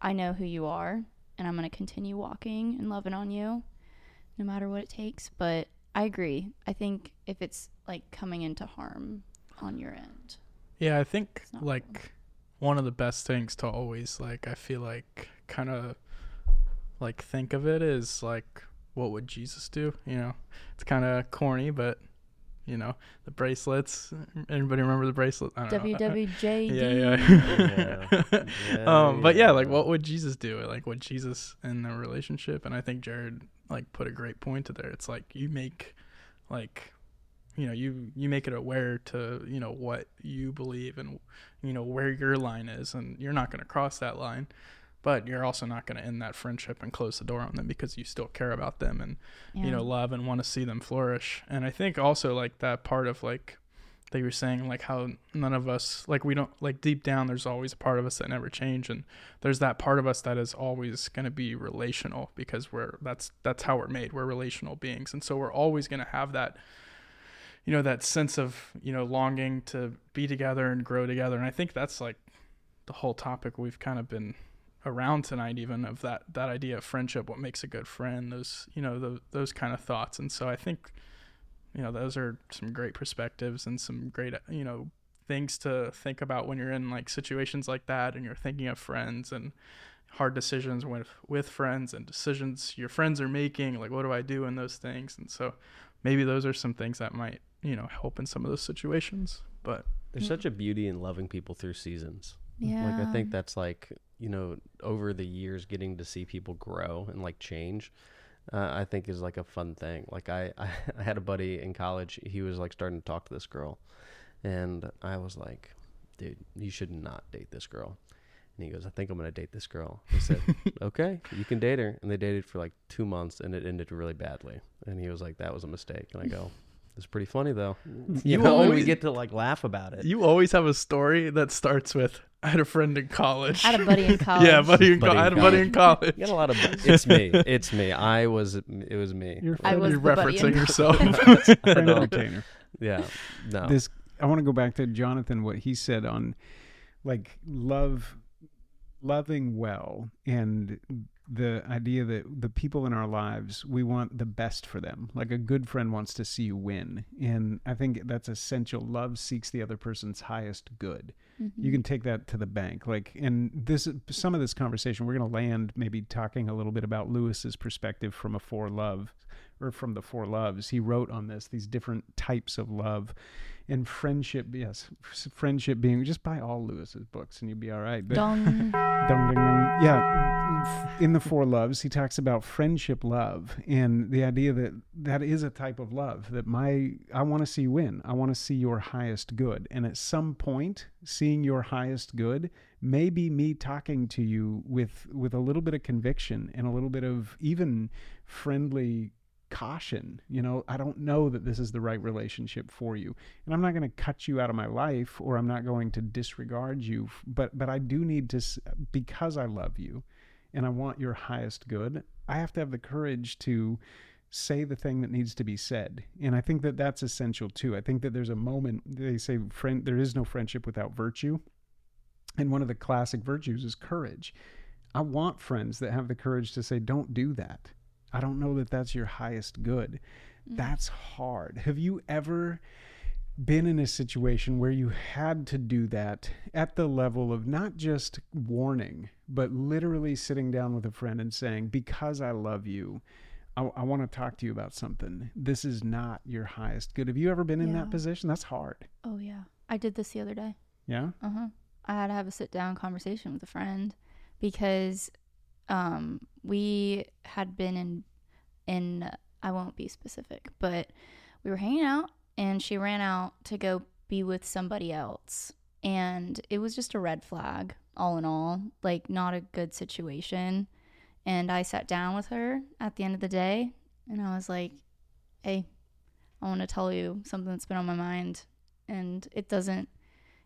I know who you are and I'm going to continue walking and loving on you no matter what it takes. But I agree. I think if it's like coming into harm on your end, Yeah, I think like one of the best things to always like I feel like kind of like think of it is like what would Jesus do? You know, it's kind of corny, but you know the bracelets. Anybody remember the bracelet? I don't know. WWJD. Yeah, yeah. Yeah. um, but yeah, like what would Jesus do? Like what Jesus in a relationship? And I think Jared like put a great point to there. It's like you make like you know you you make it aware to you know what you believe and you know where your line is and you're not going to cross that line but you're also not going to end that friendship and close the door on them because you still care about them and you know love and want to see them flourish. And i think also like that part of like that you were saying like how none of us like we don't like deep down there's always a part of us that never change and there's that part of us that is always going to be relational because we're that's that's how we're made. We're relational beings. And so we're always going to have that you know that sense of you know longing to be together and grow together. And i think that's like the whole topic we've kind of been around tonight even of that that idea of friendship what makes a good friend those you know those, those kind of thoughts. And so i think you know those are some great perspectives and some great you know things to think about when you're in like situations like that and you're thinking of friends and hard decisions with with friends and decisions your friends are making like what do i do in those things? And so maybe those are some things that might you know help in some of those situations but There's such a beauty in loving people through seasons. yeah. Like I think that's like you know over the years getting to see people grow and like change. Uh, I think is like a fun thing. Like I, I I had a buddy in college. He was like starting to talk to this girl, and I was like, dude, you should not date this girl. And he goes, I think I'm gonna date this girl. I said, okay, you can date her. And they dated for like two months, and it ended really badly. And he was like, that was a mistake. And I go, it's pretty funny though. You, You know, and we always- get to like laugh about it. you always have a story that starts with i had a friend in college I had a buddy in college. yeah buddy in co- Buddy i in had a buddy in college You got a lot of. It's me. It's me. I was. It was me. You're I was you're the buddy referencing yourself friend No. entertainer. Yeah. No. This I want to go back to Jonathan what he said on like love loving well and the idea that the people in our lives we want the best for them. Like a good friend wants to see you win. And i think that's essential. Love seeks the other person's highest good. Mm-hmm. you can take that to the bank. Like and this some of this conversation we're going to land maybe talking a little bit about lewis's perspective from a four love or from the four loves. He wrote on this these different types of love. And friendship yes friendship being just buy all lewis's books and you'll be all right. But Dong. Dun, dun, dun. Yeah, in the Four Loves, he talks about friendship love and the idea that that is a type of love that my I want to see you win. I want to see your highest good, and at some point, seeing your highest good may be me talking to you with with a little bit of conviction and a little bit of even friendly caution. You know i don't know that this is the right relationship for you. And i'm not going to cut you out of my life or i'm not going to disregard you but but i do need to because i love you and i want your highest good i have to have the courage to say the thing that needs to be said. And i think that that's essential too. I think that there's a moment they say friend there is no friendship without virtue. And one of the classic virtues is courage. I want friends that have the courage to say don't do that. I don't know that that's your highest good. Mm. That's hard. Have you ever been in a situation where you had to do that at the level of not just warning, but literally sitting down with a friend and saying, Because I love you, I, I want to talk to you about something. This is not your highest good. Have you ever been in Yeah. that position? That's hard. Oh yeah, I did this the other day. Yeah. Uh huh. I had to have a sit down conversation with a friend because um, we had been in in I won't be specific, but we were hanging out and she ran out to go be with somebody else. And it was just a red flag, all in all, like not a good situation. And I sat down with her at the end of the day and I was like, hey, I want to tell you something that's been on my mind. And it doesn't,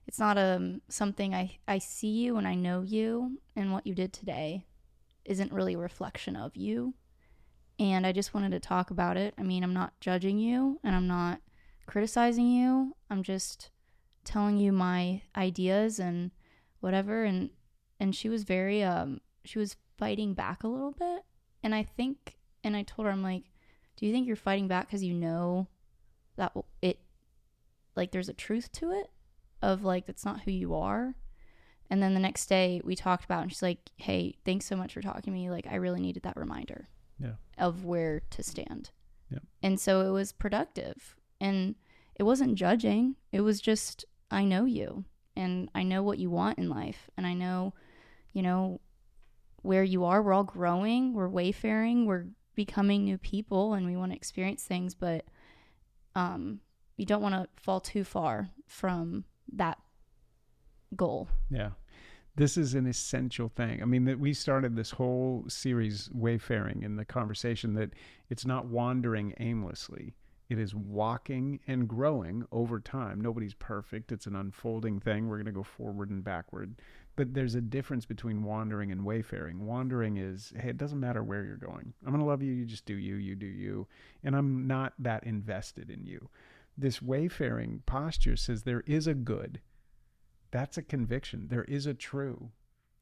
it's not um, something I, I see you and I know you, and what you did today isn't really a reflection of you. And I just wanted to talk about it. I mean, I'm not judging you and I'm not criticizing you. I'm just telling you my ideas and whatever and and she was very um she was fighting back a little bit. And I think and I told her I'm like, "Do you think you're fighting back cuz you know that it like there's a truth to it of like that's not who you are?" And then the next day we talked about and she's like, "Hey, thanks so much for talking to me. Like I really needed that reminder." Yeah. Of where to stand. Yeah. And so it was productive. And it wasn't judging. It was just I know you and I know what you want in life and I know, you know, where you are. We're all growing, we're wayfaring, we're becoming new people and we want to experience things, but um you don't want to fall too far from that goal. Yeah. This is an essential thing. I mean, that we started this whole series, Wayfaring, in the conversation that it's not wandering aimlessly. It is walking and growing over time. Nobody's perfect. It's an unfolding thing. We're going to go forward and backward. But there's a difference between wandering and wayfaring. Wandering is, hey, it doesn't matter where you're going. I'm going to love you. You just do you. You do you. And I'm not that invested in you. This wayfaring posture says there is a good that's a conviction. There is a true.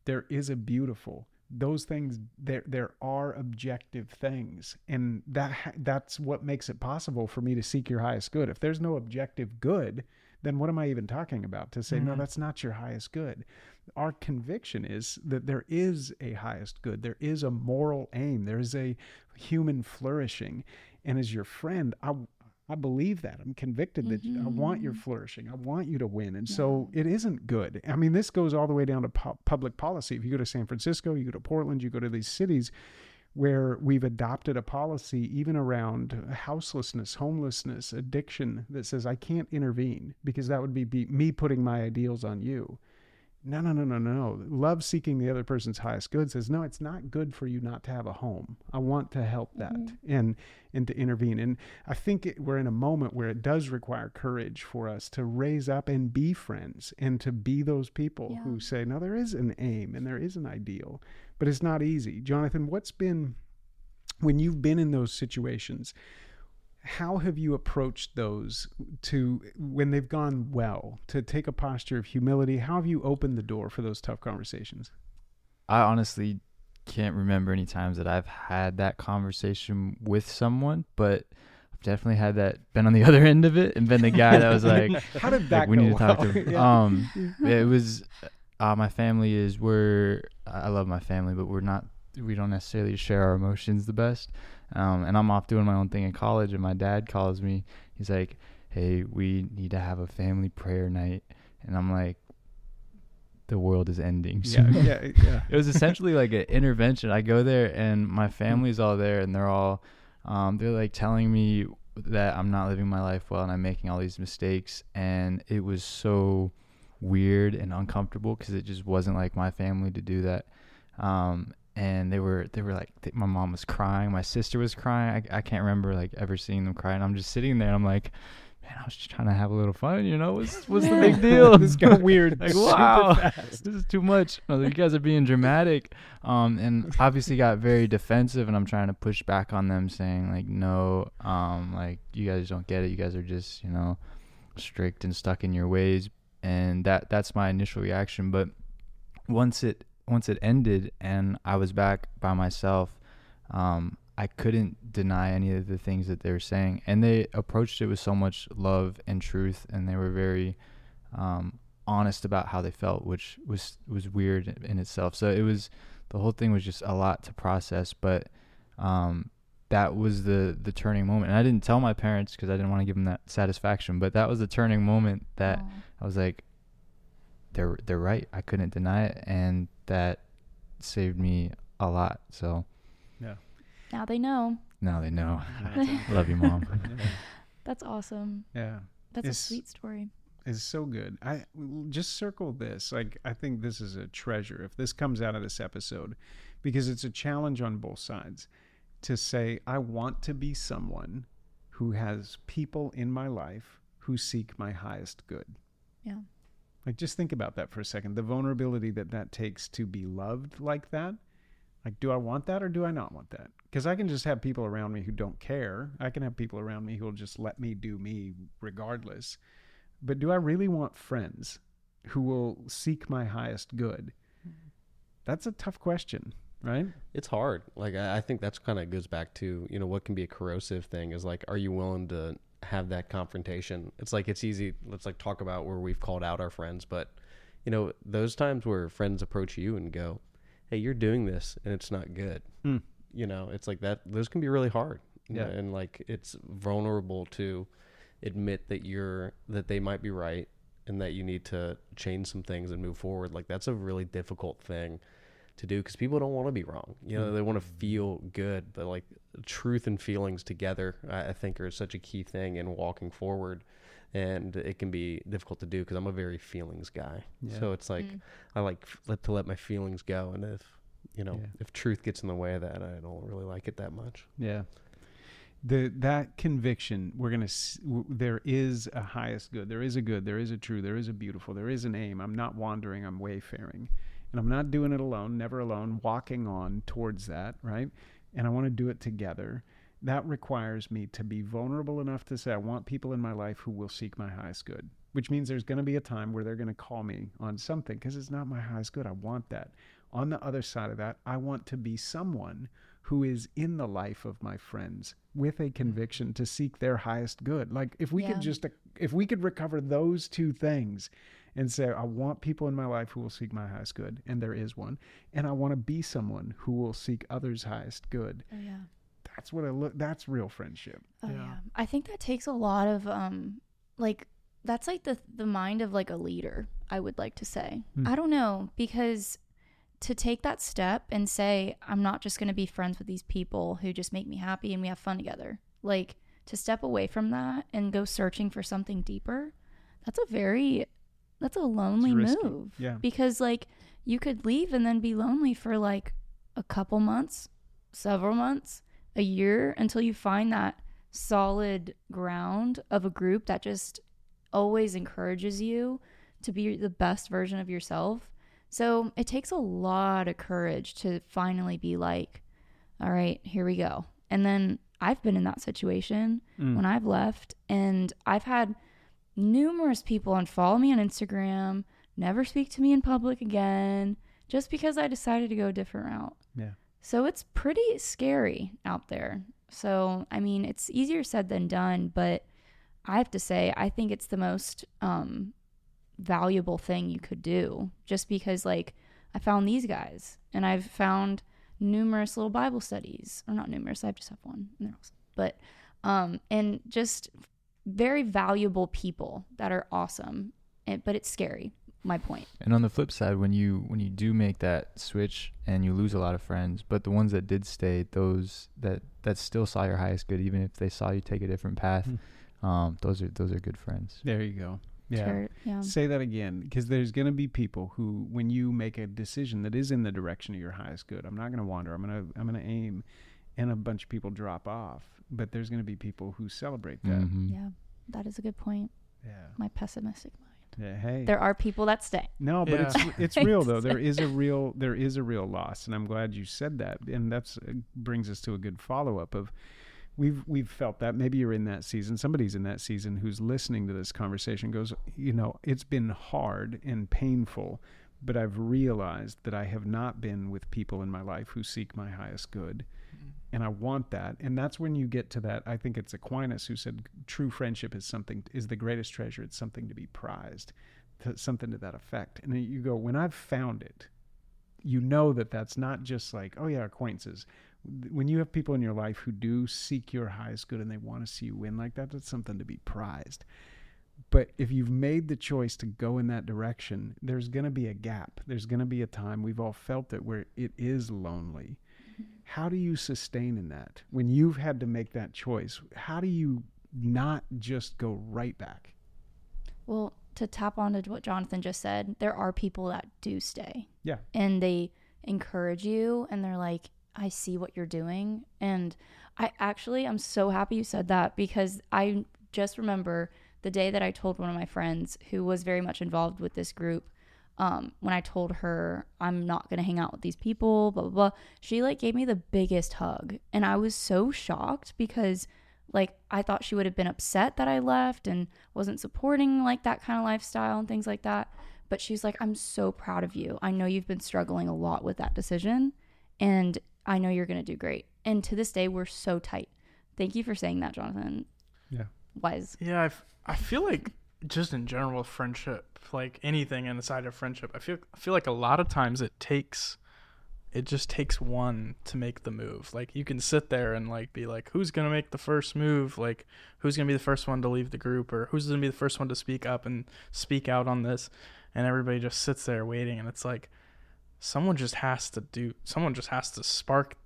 There is a beautiful. Those things there there are objective things, and that that's what makes it possible for me to seek your highest good. If there's no objective good, then what am I even talking about? To say mm-hmm. no, that's not your highest good. Our conviction is that there is a highest good. There is a moral aim. There is a human flourishing, and as your friend, I I believe that. I'm convicted that mm-hmm. I want your flourishing. I want you to win. And yeah. so it isn't good. I mean, this goes all the way down to pu- public policy. If you go to San Francisco, you go to Portland, you go to these cities where we've adopted a policy even around houselessness, homelessness, addiction that says I can't intervene because that would be, be me putting my ideals on you. No, no, no, no, no. Love seeking the other person's highest good says, no, it's not good for you not to have a home. I want to help that mm-hmm. and and to intervene. And I think it, we're in a moment where it does require courage for us to raise up and be friends and to be those people yeah. who say, no, there is an aim and there is an ideal, but it's not easy. Jonathan, what's been when you've been in those situations? How have you approached those to when they've gone well to take a posture of humility how have you opened the door for those tough conversations i honestly can't remember any times that i've had that conversation with someone but i've definitely had that been on the other end of it and been the guy that was like how did that like, we go need to talk well? to him yeah. um it was uh, my family is we're i love my family but we're not we don't necessarily share our emotions the best um, and I'm off doing my own thing in college, and my dad calls me. He's like, "Hey, we need to have a family prayer night," and I'm like, "The world is ending." So yeah, yeah, yeah. it was essentially like an intervention. I go there, and my family's all there, and they're all, um, they're like telling me that I'm not living my life well, and I'm making all these mistakes, and it was so weird and uncomfortable because it just wasn't like my family to do that. Um, and they were they were like my mom was crying my sister was crying. I, I can't remember like ever seeing them cry and i'm just sitting there and i'm like man i was just trying to have a little fun you know? What's what's the big deal? This got weird like wow this is too much. Like, you guys are being dramatic. Um and obviously got very defensive and i'm trying to push back on them saying like no um like you guys don't get it. You guys are just you know strict and stuck in your ways. And that that's my initial reaction but once it once it ended and I was back by myself, um, I couldn't deny any of the things that they were saying, and they approached it with so much love and truth, and they were very um, honest about how they felt, which was was weird in itself. So it was the whole thing was just a lot to process, but um, that was the the turning moment. And I didn't tell my parents because I didn't want to give them that satisfaction, but that was the turning moment that Aww. I was like, they're they're right. I couldn't deny it, and that saved me a lot. So yeah. Now they know. now they know. Love you, mom. That's awesome. yeah. That's It's- a sweet story. It's so good. I just circle this. Like I think this is a treasure if this comes out of this episode because it's a challenge on both sides to say I want to be someone who has people in my life who seek my highest good. Yeah. Like just think about that for a second. The vulnerability that that takes to be loved like that. Like do I want that or do I not want that? Cuz I can just have people around me who don't care. I can have people around me who will just let me do me regardless. But do I really want friends who will seek my highest good? That's a tough question, right? It's hard. Like I think that's kind of goes back to you know what can be a corrosive thing is like, are you willing to have that confrontation? It's like it's easy. Let's like talk about where we've called out our friends, but you know those times where friends approach you and go, "Hey, you're doing this and it's not good." Hmm. You know, it's like that. Those can be really hard. Yeah. and like it's vulnerable to admit that you're that they might be right and that you need to change some things and move forward. Like that's a really difficult thing to do because people don't want to be wrong. You know, they want to feel good, but like truth and feelings together, I, I think, are such a key thing in walking forward. And it can be difficult to do because I'm a very feelings guy. Yeah. So it's like Mm. I like f- let to let my feelings go, and if you know Yeah. if truth gets in the way of that, I don't really like it that much. Yeah. The that conviction we're gonna s- w- there is a highest good. There is a good. There is a true. There is a beautiful. There is an aim. I'm not wandering. I'm wayfaring, and I'm not doing it alone. Never alone. Walking on towards that. Right. And I want to do it together. That requires me to be vulnerable enough to say I want people in my life who will seek my highest good. Which means there's going to be a time where they're going to call me on something because it's not my highest good. I want that. On the other side of that, I want to be someone who is in the life of my friends with a hmm. conviction to seek their highest good. Like if we Yeah. could just if we could recover those two things and say I want people in my life who will seek my highest good and there is one and I want to be someone who will seek others highest good. Oh yeah. That's what I look that's real friendship. Oh Yeah. yeah. I think that takes a lot of um like that's like the the mind of like a leader, I would like to say. Hmm. I don't know because to take that step and say I'm not just going to be friends with these people who just make me happy and we have fun together. Like to step away from that and go searching for something deeper. That's a very that's a lonely move. Yeah. Because like you could leave and then be lonely for like a couple months, several months, a year until you find that solid ground of a group that just always encourages you to be the best version of yourself. So it takes a lot of courage to finally be like, all right, here we go. And then I've been in that situation Mm. when I've left, and I've had numerous people unfollow me on Instagram, never speak to me in public again, just because I decided to go a different route. Yeah. So it's pretty scary out there. So, I mean, it's easier said than done, but I have to say, I think it's the most um, valuable thing you could do just because, like, I found these guys and I've found numerous little Bible studies, or not numerous, I just have one, and they're awesome. But, um, and just very valuable people that are awesome, and, but it's scary. My point. And on the flip side, when you when you do make that switch and you lose a lot of friends, but the ones that did stay, those that that still saw your highest good, even if they saw you take a different path, Hmm. um, those are those are good friends. There you go. Yeah. Sure, yeah. Say that again, because there's going to be people who, when you make a decision that is in the direction of your highest good, I'm not going to wander. I'm going to I'm going to aim, and a bunch of people drop off. But there's going to be people who celebrate that. Mhm. Yeah, that is a good point. Yeah. My pessimistic mind. Yeah. Hey. There are people that stay. No, but Yeah. it's it's real though. There is a real there is a real loss, and I'm glad you said that. And that's uh, brings us to a good follow up of we've we've felt that maybe you're in that season. Somebody's in that season who's listening to this conversation goes, you know, it's been hard and painful, but I've realized that I have not been with people in my life who seek my highest good. And I want that. And that's when you get to that. I think it's Aquinas who said true friendship is something is the greatest treasure. It's something to be prized to something to that effect. And you go, when I've found it, you know that that's not just like, oh yeah, acquaintances. When you have people in your life who do seek your highest good and they want to see you win like that, that's something to be prized. But if you've made the choice to go in that direction, there's going to be a gap. There's going to be a time we've all felt it where it is lonely. How do you sustain in that when you've had to make that choice? How do you not just go right back? Well, to tap onto what Jonathan just said, there are people that do stay. Yeah. And they encourage you and they're like, I see what you're doing. And I actually, I'm so happy you said that because I just remember the day that I told one of my friends who was very much involved with this group. Um, when I told her I'm not gonna hang out with these people, blah blah blah, she like gave me the biggest hug, and I was so shocked because like I thought she would have been upset that I left and wasn't supporting like that kind of lifestyle and things like that. But she's like, I'm so proud of you. I know you've been struggling a lot with that decision, and I know you're gonna do great. And to this day, we're so tight. Thank you for saying that, Jonathan. Yeah. Wise. Yeah, I I feel like just in general friendship, like anything inside of friendship, I feel I feel like a lot of times it takes it just takes one to make the move. Like you can sit there and like be like, who's gonna make the first move? Like who's gonna be the first one to leave the group, or who's gonna be the first one to speak up and speak out on this? And everybody just sits there waiting, and it's like someone just has to do. Someone just has to spark.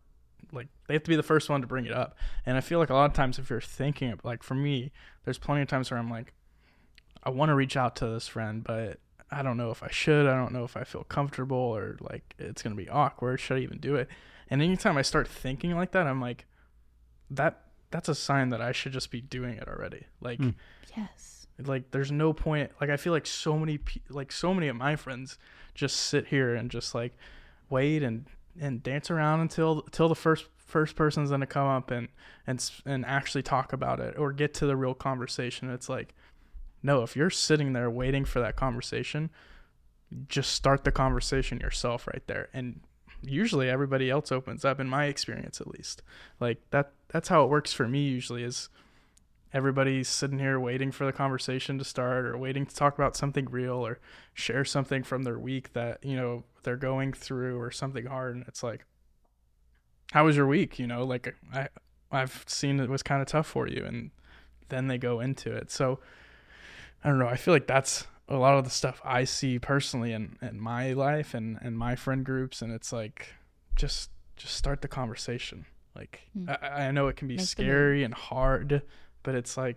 Like they have to be the first one to bring it up. And I feel like a lot of times if you're thinking of, like for me, there's plenty of times where I'm like, I want to reach out to this friend, but I don't know if I should. I don't know if I feel comfortable or like it's going to be awkward. Should I even do it? And anytime I start thinking like that, I'm like, that that's a sign that I should just be doing it already. Like, Mm. Yes. like there's no point. Like I feel like so many, pe- like so many of my friends just sit here and just like wait and and dance around until until the first first person's gonna come up and and and actually talk about it or get to the real conversation. It's like, no, if you're sitting there waiting for that conversation, just start the conversation yourself right there. And usually everybody else opens up in my experience at least. Like that that's how it works for me usually is everybody's sitting here waiting for the conversation to start or waiting to talk about something real or share something from their week that, you know, they're going through or something hard and it's like how was your week, you know? Like I I've seen it was kind of tough for you and then they go into it. So I don't know. I feel like that's a lot of the stuff I see personally in, in my life and, and my friend groups. And it's like, just, just start the conversation. Like, Hmm. I, I know it can be Make scary and hard, but it's like,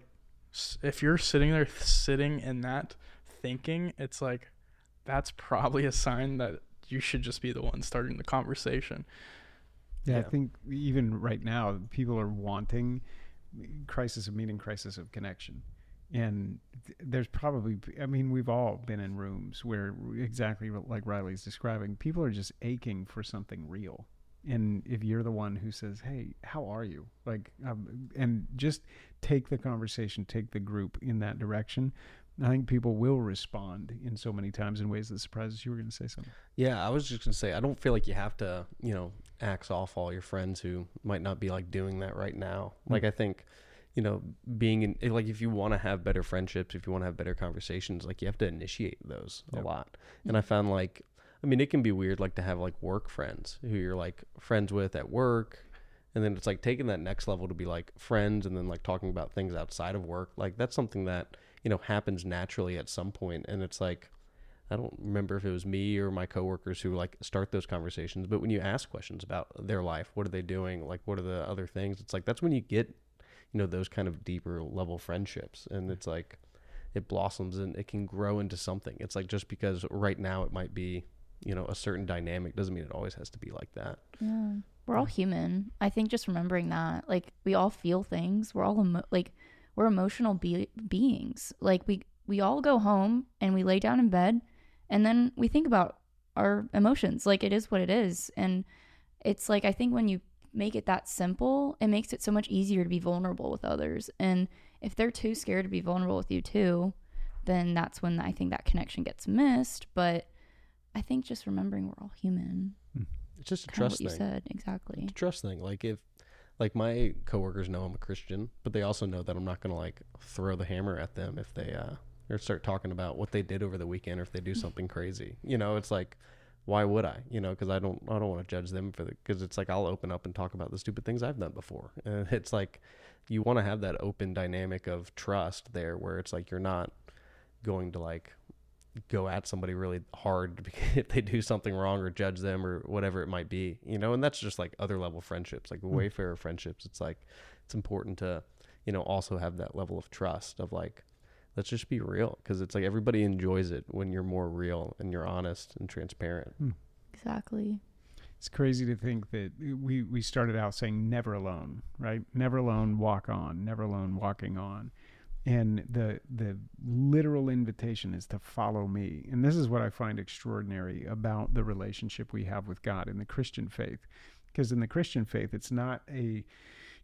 if you're sitting there sitting in that thinking, it's like, that's probably a sign that you should just be the one starting the conversation. Yeah, I think even right now, people are wanting crisis of meaning, crisis of connection. And th- there's probably, I mean, we've all been in rooms where exactly like Riley's describing, people are just aching for something real. And if you're the one who says, "Hey, how are you?" like, um, and just take the conversation, take the group in that direction, I think people will respond in so many times in ways that surprises you. Were going to say something. Yeah, I was just gonna say I don't feel like you have to, you know, axe off all your friends who might not be like doing that right now. Mm. Like I think, you know, being in eh, like if you want to have better friendships, if you want to have better conversations, like you have to initiate those Yep. a lot. And I found like I mean, it can be weird like to have like work friends who you're like friends with at work and then it's like taking that next level to be like friends and then like talking about things outside of work. Like that's something that, you know, happens naturally at some point. point and it's like I don't remember if it was me or my coworkers who like start those conversations, but when you ask questions about their life, what are they doing? Like, what are the other things? It's like that's when you get, you know, those kind of deeper level friendships, and it's like it blossoms and it can grow into something. It's like just because right now it might be, you know, a certain dynamic doesn't mean it always has to be like that. Yeah. We're all human. I think just remembering that, like, we all feel things. We're all emo- like, we're emotional be- beings. Like, we we all go home and we lay down in bed, and then we think about our emotions. Like, it is what it is, and it's like I think when you make it that simple, it makes it so much easier to be vulnerable with others. And if they're too scared to be vulnerable with you too, then that's when I think that connection gets missed. But I think just remembering we're all human It's just a kind trust what you said exactly It's a trust thing. Like if like my coworkers know I'm a Christian, but they also know that I'm not gonna like throw the hammer at them if they uh or start talking about what they did over the weekend or if they do something crazy. You know, it's like why would I? You know, because I don't I don't want to judge them for the because it's like I'll open up and talk about the stupid things I've done before, and it's like you want to have that open dynamic of trust there where it's like you're not going to like go at somebody really hard if they do something wrong or judge them or whatever it might be, you know, and that's just like other level friendships, like Hmm. wayfarer friendships. It's like it's important to, you know, also have that level of trust of like let's just be real because it's like everybody enjoys it when you're more real and you're honest and transparent. Hmm. Exactly. It's crazy to think that we we started out saying never alone, right? Never alone, walk on. Never alone, walking on. And the the literal invitation is to follow me. And this is what I find extraordinary about the relationship we have with God in the Christian faith. Because in the Christian faith, it's not a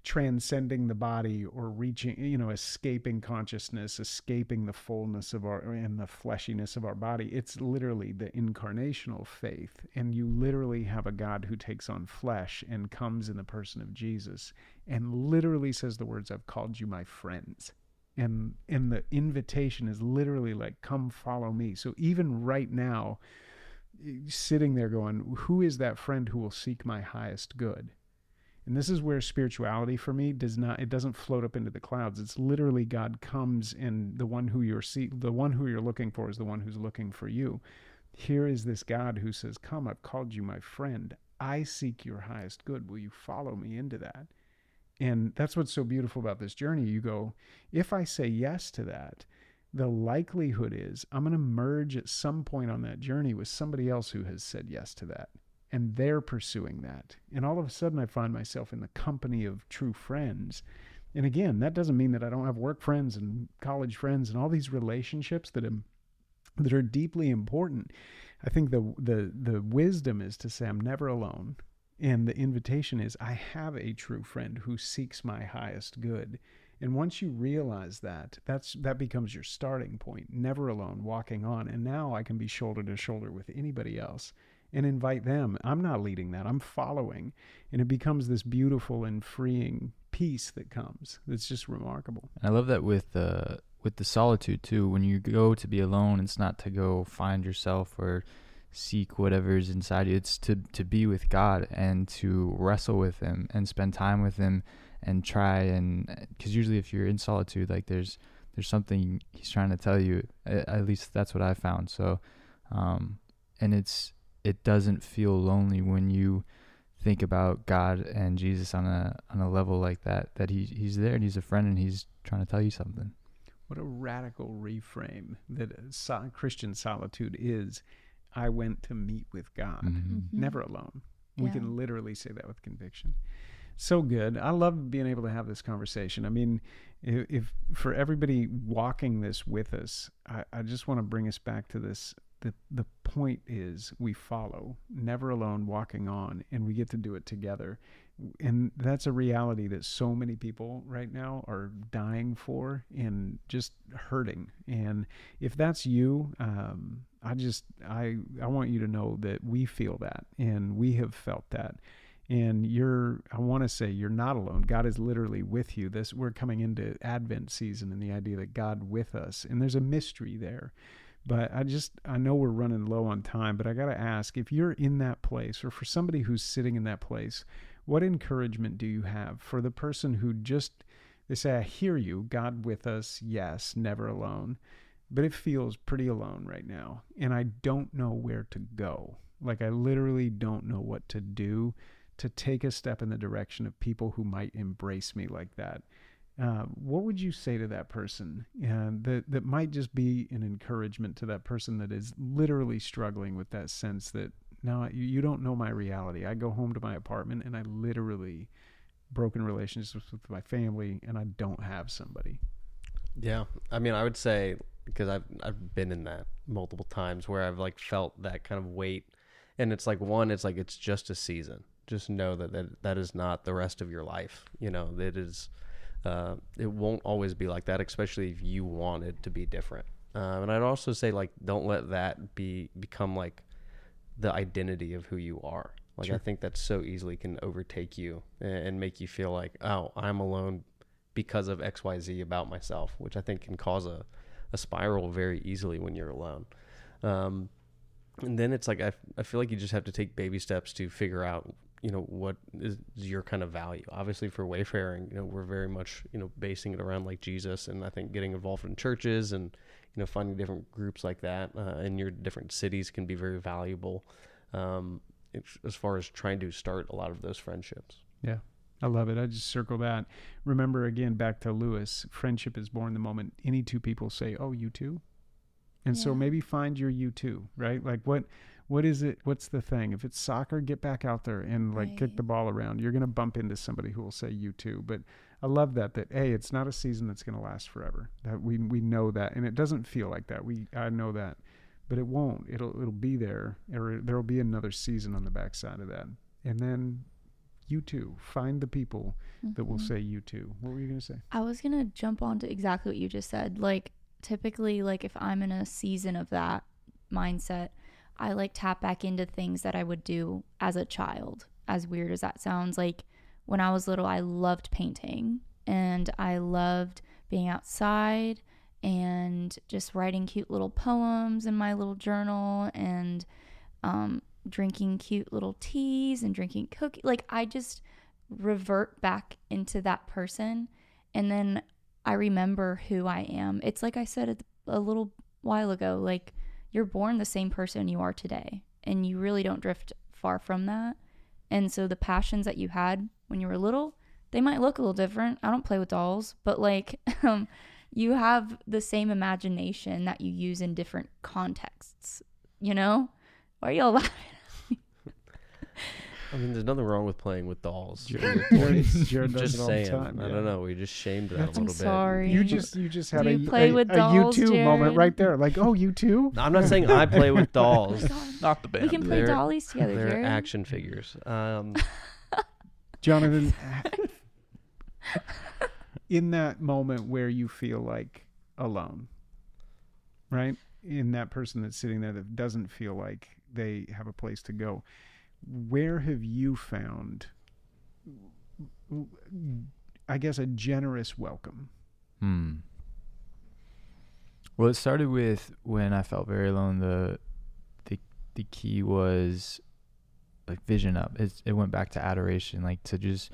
transcending the body or reaching, you know, escaping consciousness, escaping the fullness of our and the fleshiness of our body. It's literally the incarnational faith. And you literally have a God who takes on flesh and comes in the person of Jesus and literally says the words, I've called you my friends. And and the invitation is literally like, come follow me. So even right now, sitting there going, Who is that friend who will seek my highest good? And this is where spirituality for me does not it doesn't float up into the clouds. It's literally God comes and the one who you're see the one who you're looking for is the one who's looking for you. Here is this God who says, Come, I've called you my friend. I seek your highest good. Will you follow me into that? And that's what's so beautiful about this journey. You go, if I say yes to that, the likelihood is I'm going to merge at some point on that journey with somebody else who has said yes to that. And they're pursuing that. And all of a sudden, I find myself in the company of true friends. And again, that doesn't mean that I don't have work friends and college friends and all these relationships that am that are deeply important. I think the the the wisdom is to say I'm never alone. And the invitation is I have a true friend who seeks my highest good. And once you realize that, that's that becomes your starting point. Never alone, walking on. And now I can be shoulder to shoulder with anybody else and invite them. I'm not leading that. I'm following. And it becomes this beautiful and freeing peace that comes. It's just remarkable. And I love that with uh, with the solitude too. When you go to be alone, it's not to go find yourself or seek whatever's inside you. It's to to be with God and to wrestle with Him and spend time with Him and try and because usually if you're in solitude, like there's there's something He's trying to tell you. At, at least that's what I found. So, um, and it's it doesn't feel lonely when you think about God and Jesus on a on a level like that. That he he's there and he's a friend and he's trying to tell you something. What a radical reframe that so- Christian solitude is. I went to meet with God, Mhm. never alone. We Yeah. can literally say that with conviction. So good. I love being able to have this conversation. I mean, if, if for everybody walking this with us, I, I just want to bring us back to this. The, the point is we follow, never alone, walking on, and we get to do it together. And that's a reality that so many people right now are dying for and just hurting. And if that's you, um, I just I I want you to know that we feel that and we have felt that. And you're I want to say you're not alone. God is literally with you. This we're coming into Advent season and the idea that God with us. And there's a mystery there. But I just I know we're running low on time, but I got to ask if you're in that place or for somebody who's sitting in that place, what encouragement do you have for the person who just they say I hear you, God with us, yes, never alone but it feels pretty alone right now and i don't know where to go. Like i literally don't know what to do to take a step in the direction of people who might embrace me like that uh, what would you say to that person uh, that that might just be an encouragement to that person that is literally struggling with that sense that now you, don't know my reality i go home to my apartment and i literally broken relationships with my family and i don't have somebody Yeah, I mean, I would say because I've I've been in that multiple times where I've like felt that kind of weight, and it's like one, it's like it's just a season. Just know that that, that is not the rest of your life. You know, it is. Uh, it won't always be like that, especially if you want it to be different. Um, and I'd also say like don't let that be become like the identity of who you are. Like I think that so easily can overtake you and, and make you feel like oh I'm alone because of X Y Z about myself, which I think can cause a, a spiral very easily when you're alone. Um, and then it's like I, I feel like you just have to take baby steps to figure out you know what is your kind of value obviously for wayfaring you know we're very much you know basing it around like jesus and i think getting involved in churches and you know, finding different groups like that uh, in your different cities can be very valuable um, as far as trying to start a lot of those friendships. Yeah I love it. I just circle that. Remember again back to Lewis, friendship is born the moment any two people say, "Oh, you too." And so maybe find your you too, right? Like what what is it? What's the thing? If it's soccer, get back out there and like kick the ball around. You're going to bump into somebody who will say you too. But I love that that hey, it's not a season that's going to last forever. That we we know that and it doesn't feel like that. We I know that. But it won't. It'll it'll be there or there'll be another season on the backside of that. And then you too. Find the people that will Mhm. say you too. What were you going to say? I was gonna jump on to exactly what you just said. Like typically, like if I'm in a season of that mindset, I like tap back into things that I would do as a child. As weird as that sounds, like when I was little, I loved painting and I loved being outside and just writing cute little poems in my little journal and um, drinking cute little teas and drinking cookies. Like I just revert back into that person and then I remember who I am. It's like I said a little while ago like you're born the same person you are today and you really don't drift far from that. And so the passions that you had when you were little, they might look a little different. I don't play with dolls, but like um you have the same imagination that you use in different contexts, you know? Why are y'all laughing? I mean, there's nothing wrong with playing with dolls. in Jared, your 20s. Jared does just it all saying. the time. I yeah. don't know. We just shamed that That's- a I'm little bit. sorry. You just you just had Do a, play a, with a dolls, you too moment right there. Like, oh, you too? No, I'm not saying I play with dolls. Not the band. we can play They're- dollies together, They're Jared. action figures. Um, Jonathan, in that moment where you feel like alone, right? In that person that's sitting there that doesn't feel like they have a place to go, where have you found, I guess, a generous welcome? Hmm. Well, it started with when I felt very alone. The the the key was like vision up. It it went back to adoration, like to just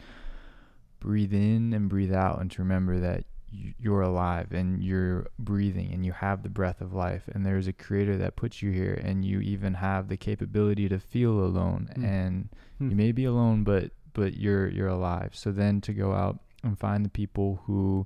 breathe in and breathe out, and to remember that you're alive and you're breathing and you have the breath of life, and there's a creator that puts you here, and you even have the capability to feel alone, Hmm. and Hmm. you may be alone, but but you're you're alive. So then to go out and find the people who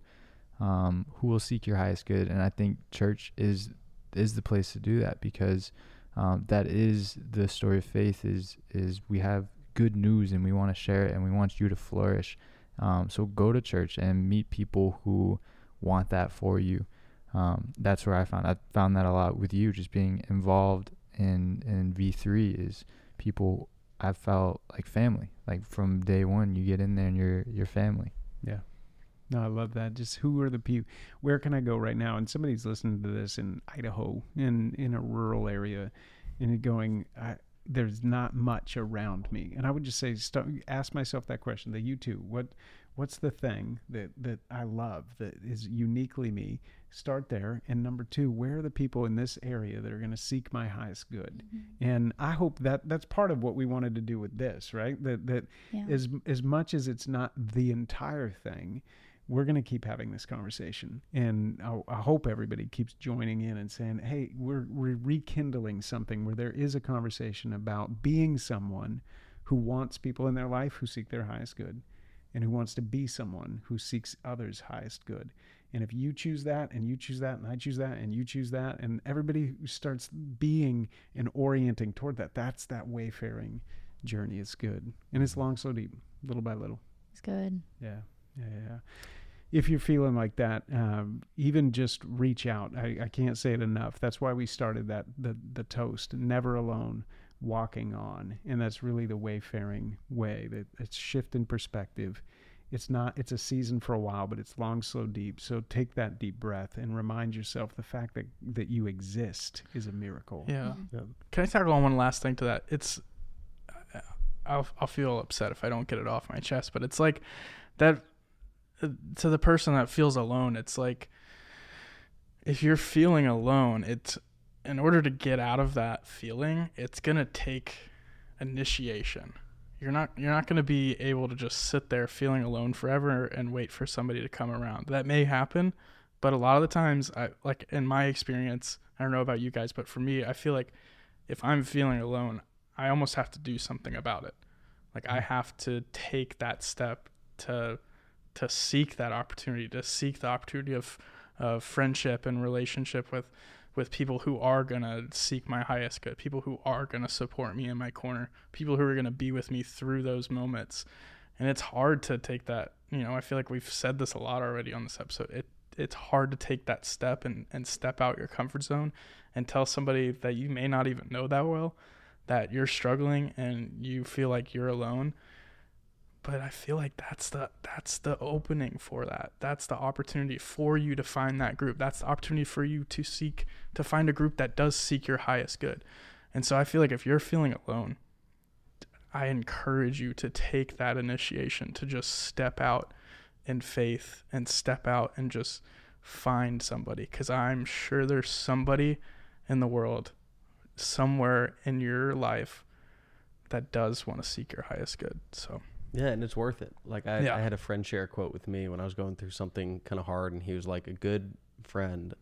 um, who will seek your highest good. And I think church is is the place to do that because um, that is the story of faith. Is is we have good news and we want to share it and we want you to flourish. Um, so go to church and meet people who want that for you. Um, that's where I found I found that a lot with you, just being involved in in V three is people I felt like family. Like from day one, you get in there and you're you're family. Yeah. No, I love that. Just who are the people? Where can I go right now? And somebody's listening to this in Idaho, in in a rural area, and going, I, there's not much around me. And I would just say, start, ask myself that question. That you too. What what's the thing that that I love that is uniquely me? Start there. And number two, where are the people in this area that are going to seek my highest good? Mm-hmm. And I hope that that's part of what we wanted to do with this, right? That that Yeah. as as much as it's not the entire thing, we're going to keep having this conversation, and I, I hope everybody keeps joining in and saying, "Hey, we're we're rekindling something where there is a conversation about being someone who wants people in their life who seek their highest good, and who wants to be someone who seeks others' highest good." And if you choose that, and you choose that, and I choose that, and you choose that, and everybody starts being and orienting toward that, that's that wayfaring journey. It's good, and it's mm-hmm. long, so deep, little by little. It's good. Yeah, yeah, yeah. If you're feeling like that, um, even just reach out. I, I can't say it enough. That's why we started that the the toast. Never alone, walking on, and that's really the wayfaring way. That it's shift in perspective. It's not. It's a season for a while, but it's long, slow, deep. So take that deep breath and remind yourself the fact that that you exist is a miracle. Yeah. Yeah. Can I tackle on one last thing to that? It's I'll I'll feel upset if I don't get it off my chest, but it's like that to the person that feels alone, it's like if you're feeling alone, it's in order to get out of that feeling, it's going to take initiation. You're not you're not going to be able to just sit there feeling alone forever and wait for somebody to come around. That may happen, But a lot of the times, I like in my experience, I don't know about you guys, but for me, I feel like if I'm feeling alone, I almost have to do something about it. Like I mm. have to take that step to to seek that opportunity, to seek the opportunity of of friendship and relationship with with people who are going to seek my highest good, people who are going to support me in my corner, people who are going to be with me through those moments. And it's hard to take that, you know, I feel like we've said this a lot already on this episode. It it's hard to take that step and, and step out your comfort zone and tell somebody that you may not even know that well that you're struggling and you feel like you're alone but I feel like that's the that's the opening for that. That's the opportunity for you to find that group. That's the opportunity for you to seek to find a group that does seek your highest good. And so I feel like if you're feeling alone, I encourage you to take that initiation to just step out in faith and step out and just find somebody cuz I'm sure there's somebody in the world somewhere in your life that does want to seek your highest good. So Yeah, and it's worth it. Like I, Yeah. I had a friend share a quote with me when I was going through something kind of hard, and he was like, "A good friend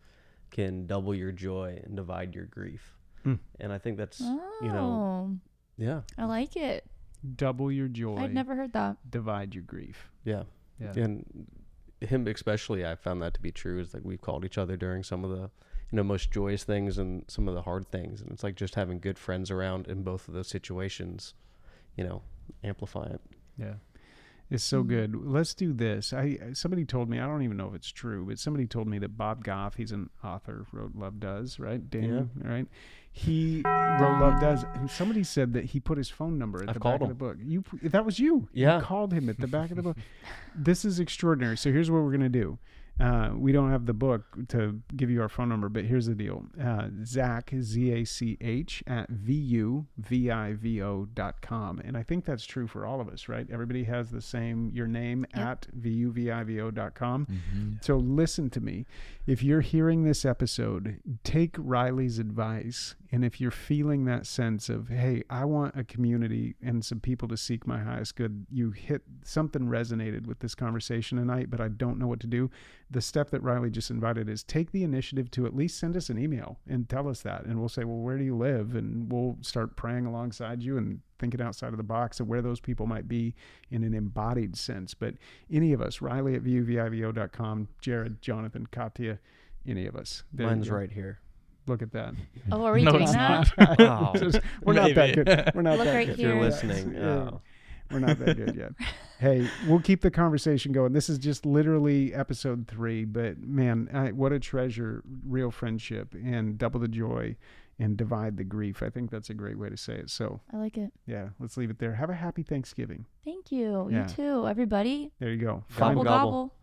can double your joy and divide your grief." Hmm. And I think that's Oh, you know, yeah, I like it. Double your joy, I'd never heard that. divide your grief. yeah, Yeah. and him especially, I found that to be true. Is like we've called each other during some of the you know most joyous things and some of the hard things, and it's like just having good friends around in both of those situations, you know, amplify it. Yeah. It's so Mhm. good. Let's do this. I somebody told me I don't even know if it's true, but somebody told me that Bob Goff, he's an author, wrote Love Does, right? Dan, right? He wrote Love Does, and somebody said that he put his phone number at I've the called back of the book. You that was you. Yeah. You called him at the back of the book. This is extraordinary. So here's what we're gonna do. Uh, we don't have the book to give you our phone number, but here's the deal. Uh, Zach, Z A C H, at V-U-V-I-V-O dot com. And I think that's true for all of us, right? Everybody has the same, your name Yep. at V-U-V-I-V-O dot com. Mm-hmm. So listen to me. If you're hearing this episode, take Riley's advice. And if you're feeling that sense of, hey, I want a community and some people to seek my highest good, you hit something resonated with this conversation tonight, but I don't know what to do. The step that Riley just invited is take the initiative to at least send us an email and tell us that. And we'll say, well, where do you live? And we'll start praying alongside you and thinking outside of the box of where those people might be in an embodied sense. But any of us, Riley at vuvivo.com, Jared, Jonathan, Katya, any of us. There you Mine's right here. Look at that. Oh, are we No, doing that? not. Oh. Just- we're not that good. We're not Look that right good. If you're listening, Yeah. oh. We're not that good yet. hey, we'll keep the conversation going. This is just literally episode three, but man, I, what a treasure, real friendship, and double the joy and divide the grief. I think that's a great way to say it. So, I like it. yeah, let's leave it there. Have a happy Thanksgiving. Thank you. Yeah. You too, everybody. There you go. Gobble, Gobble gobble. gobble.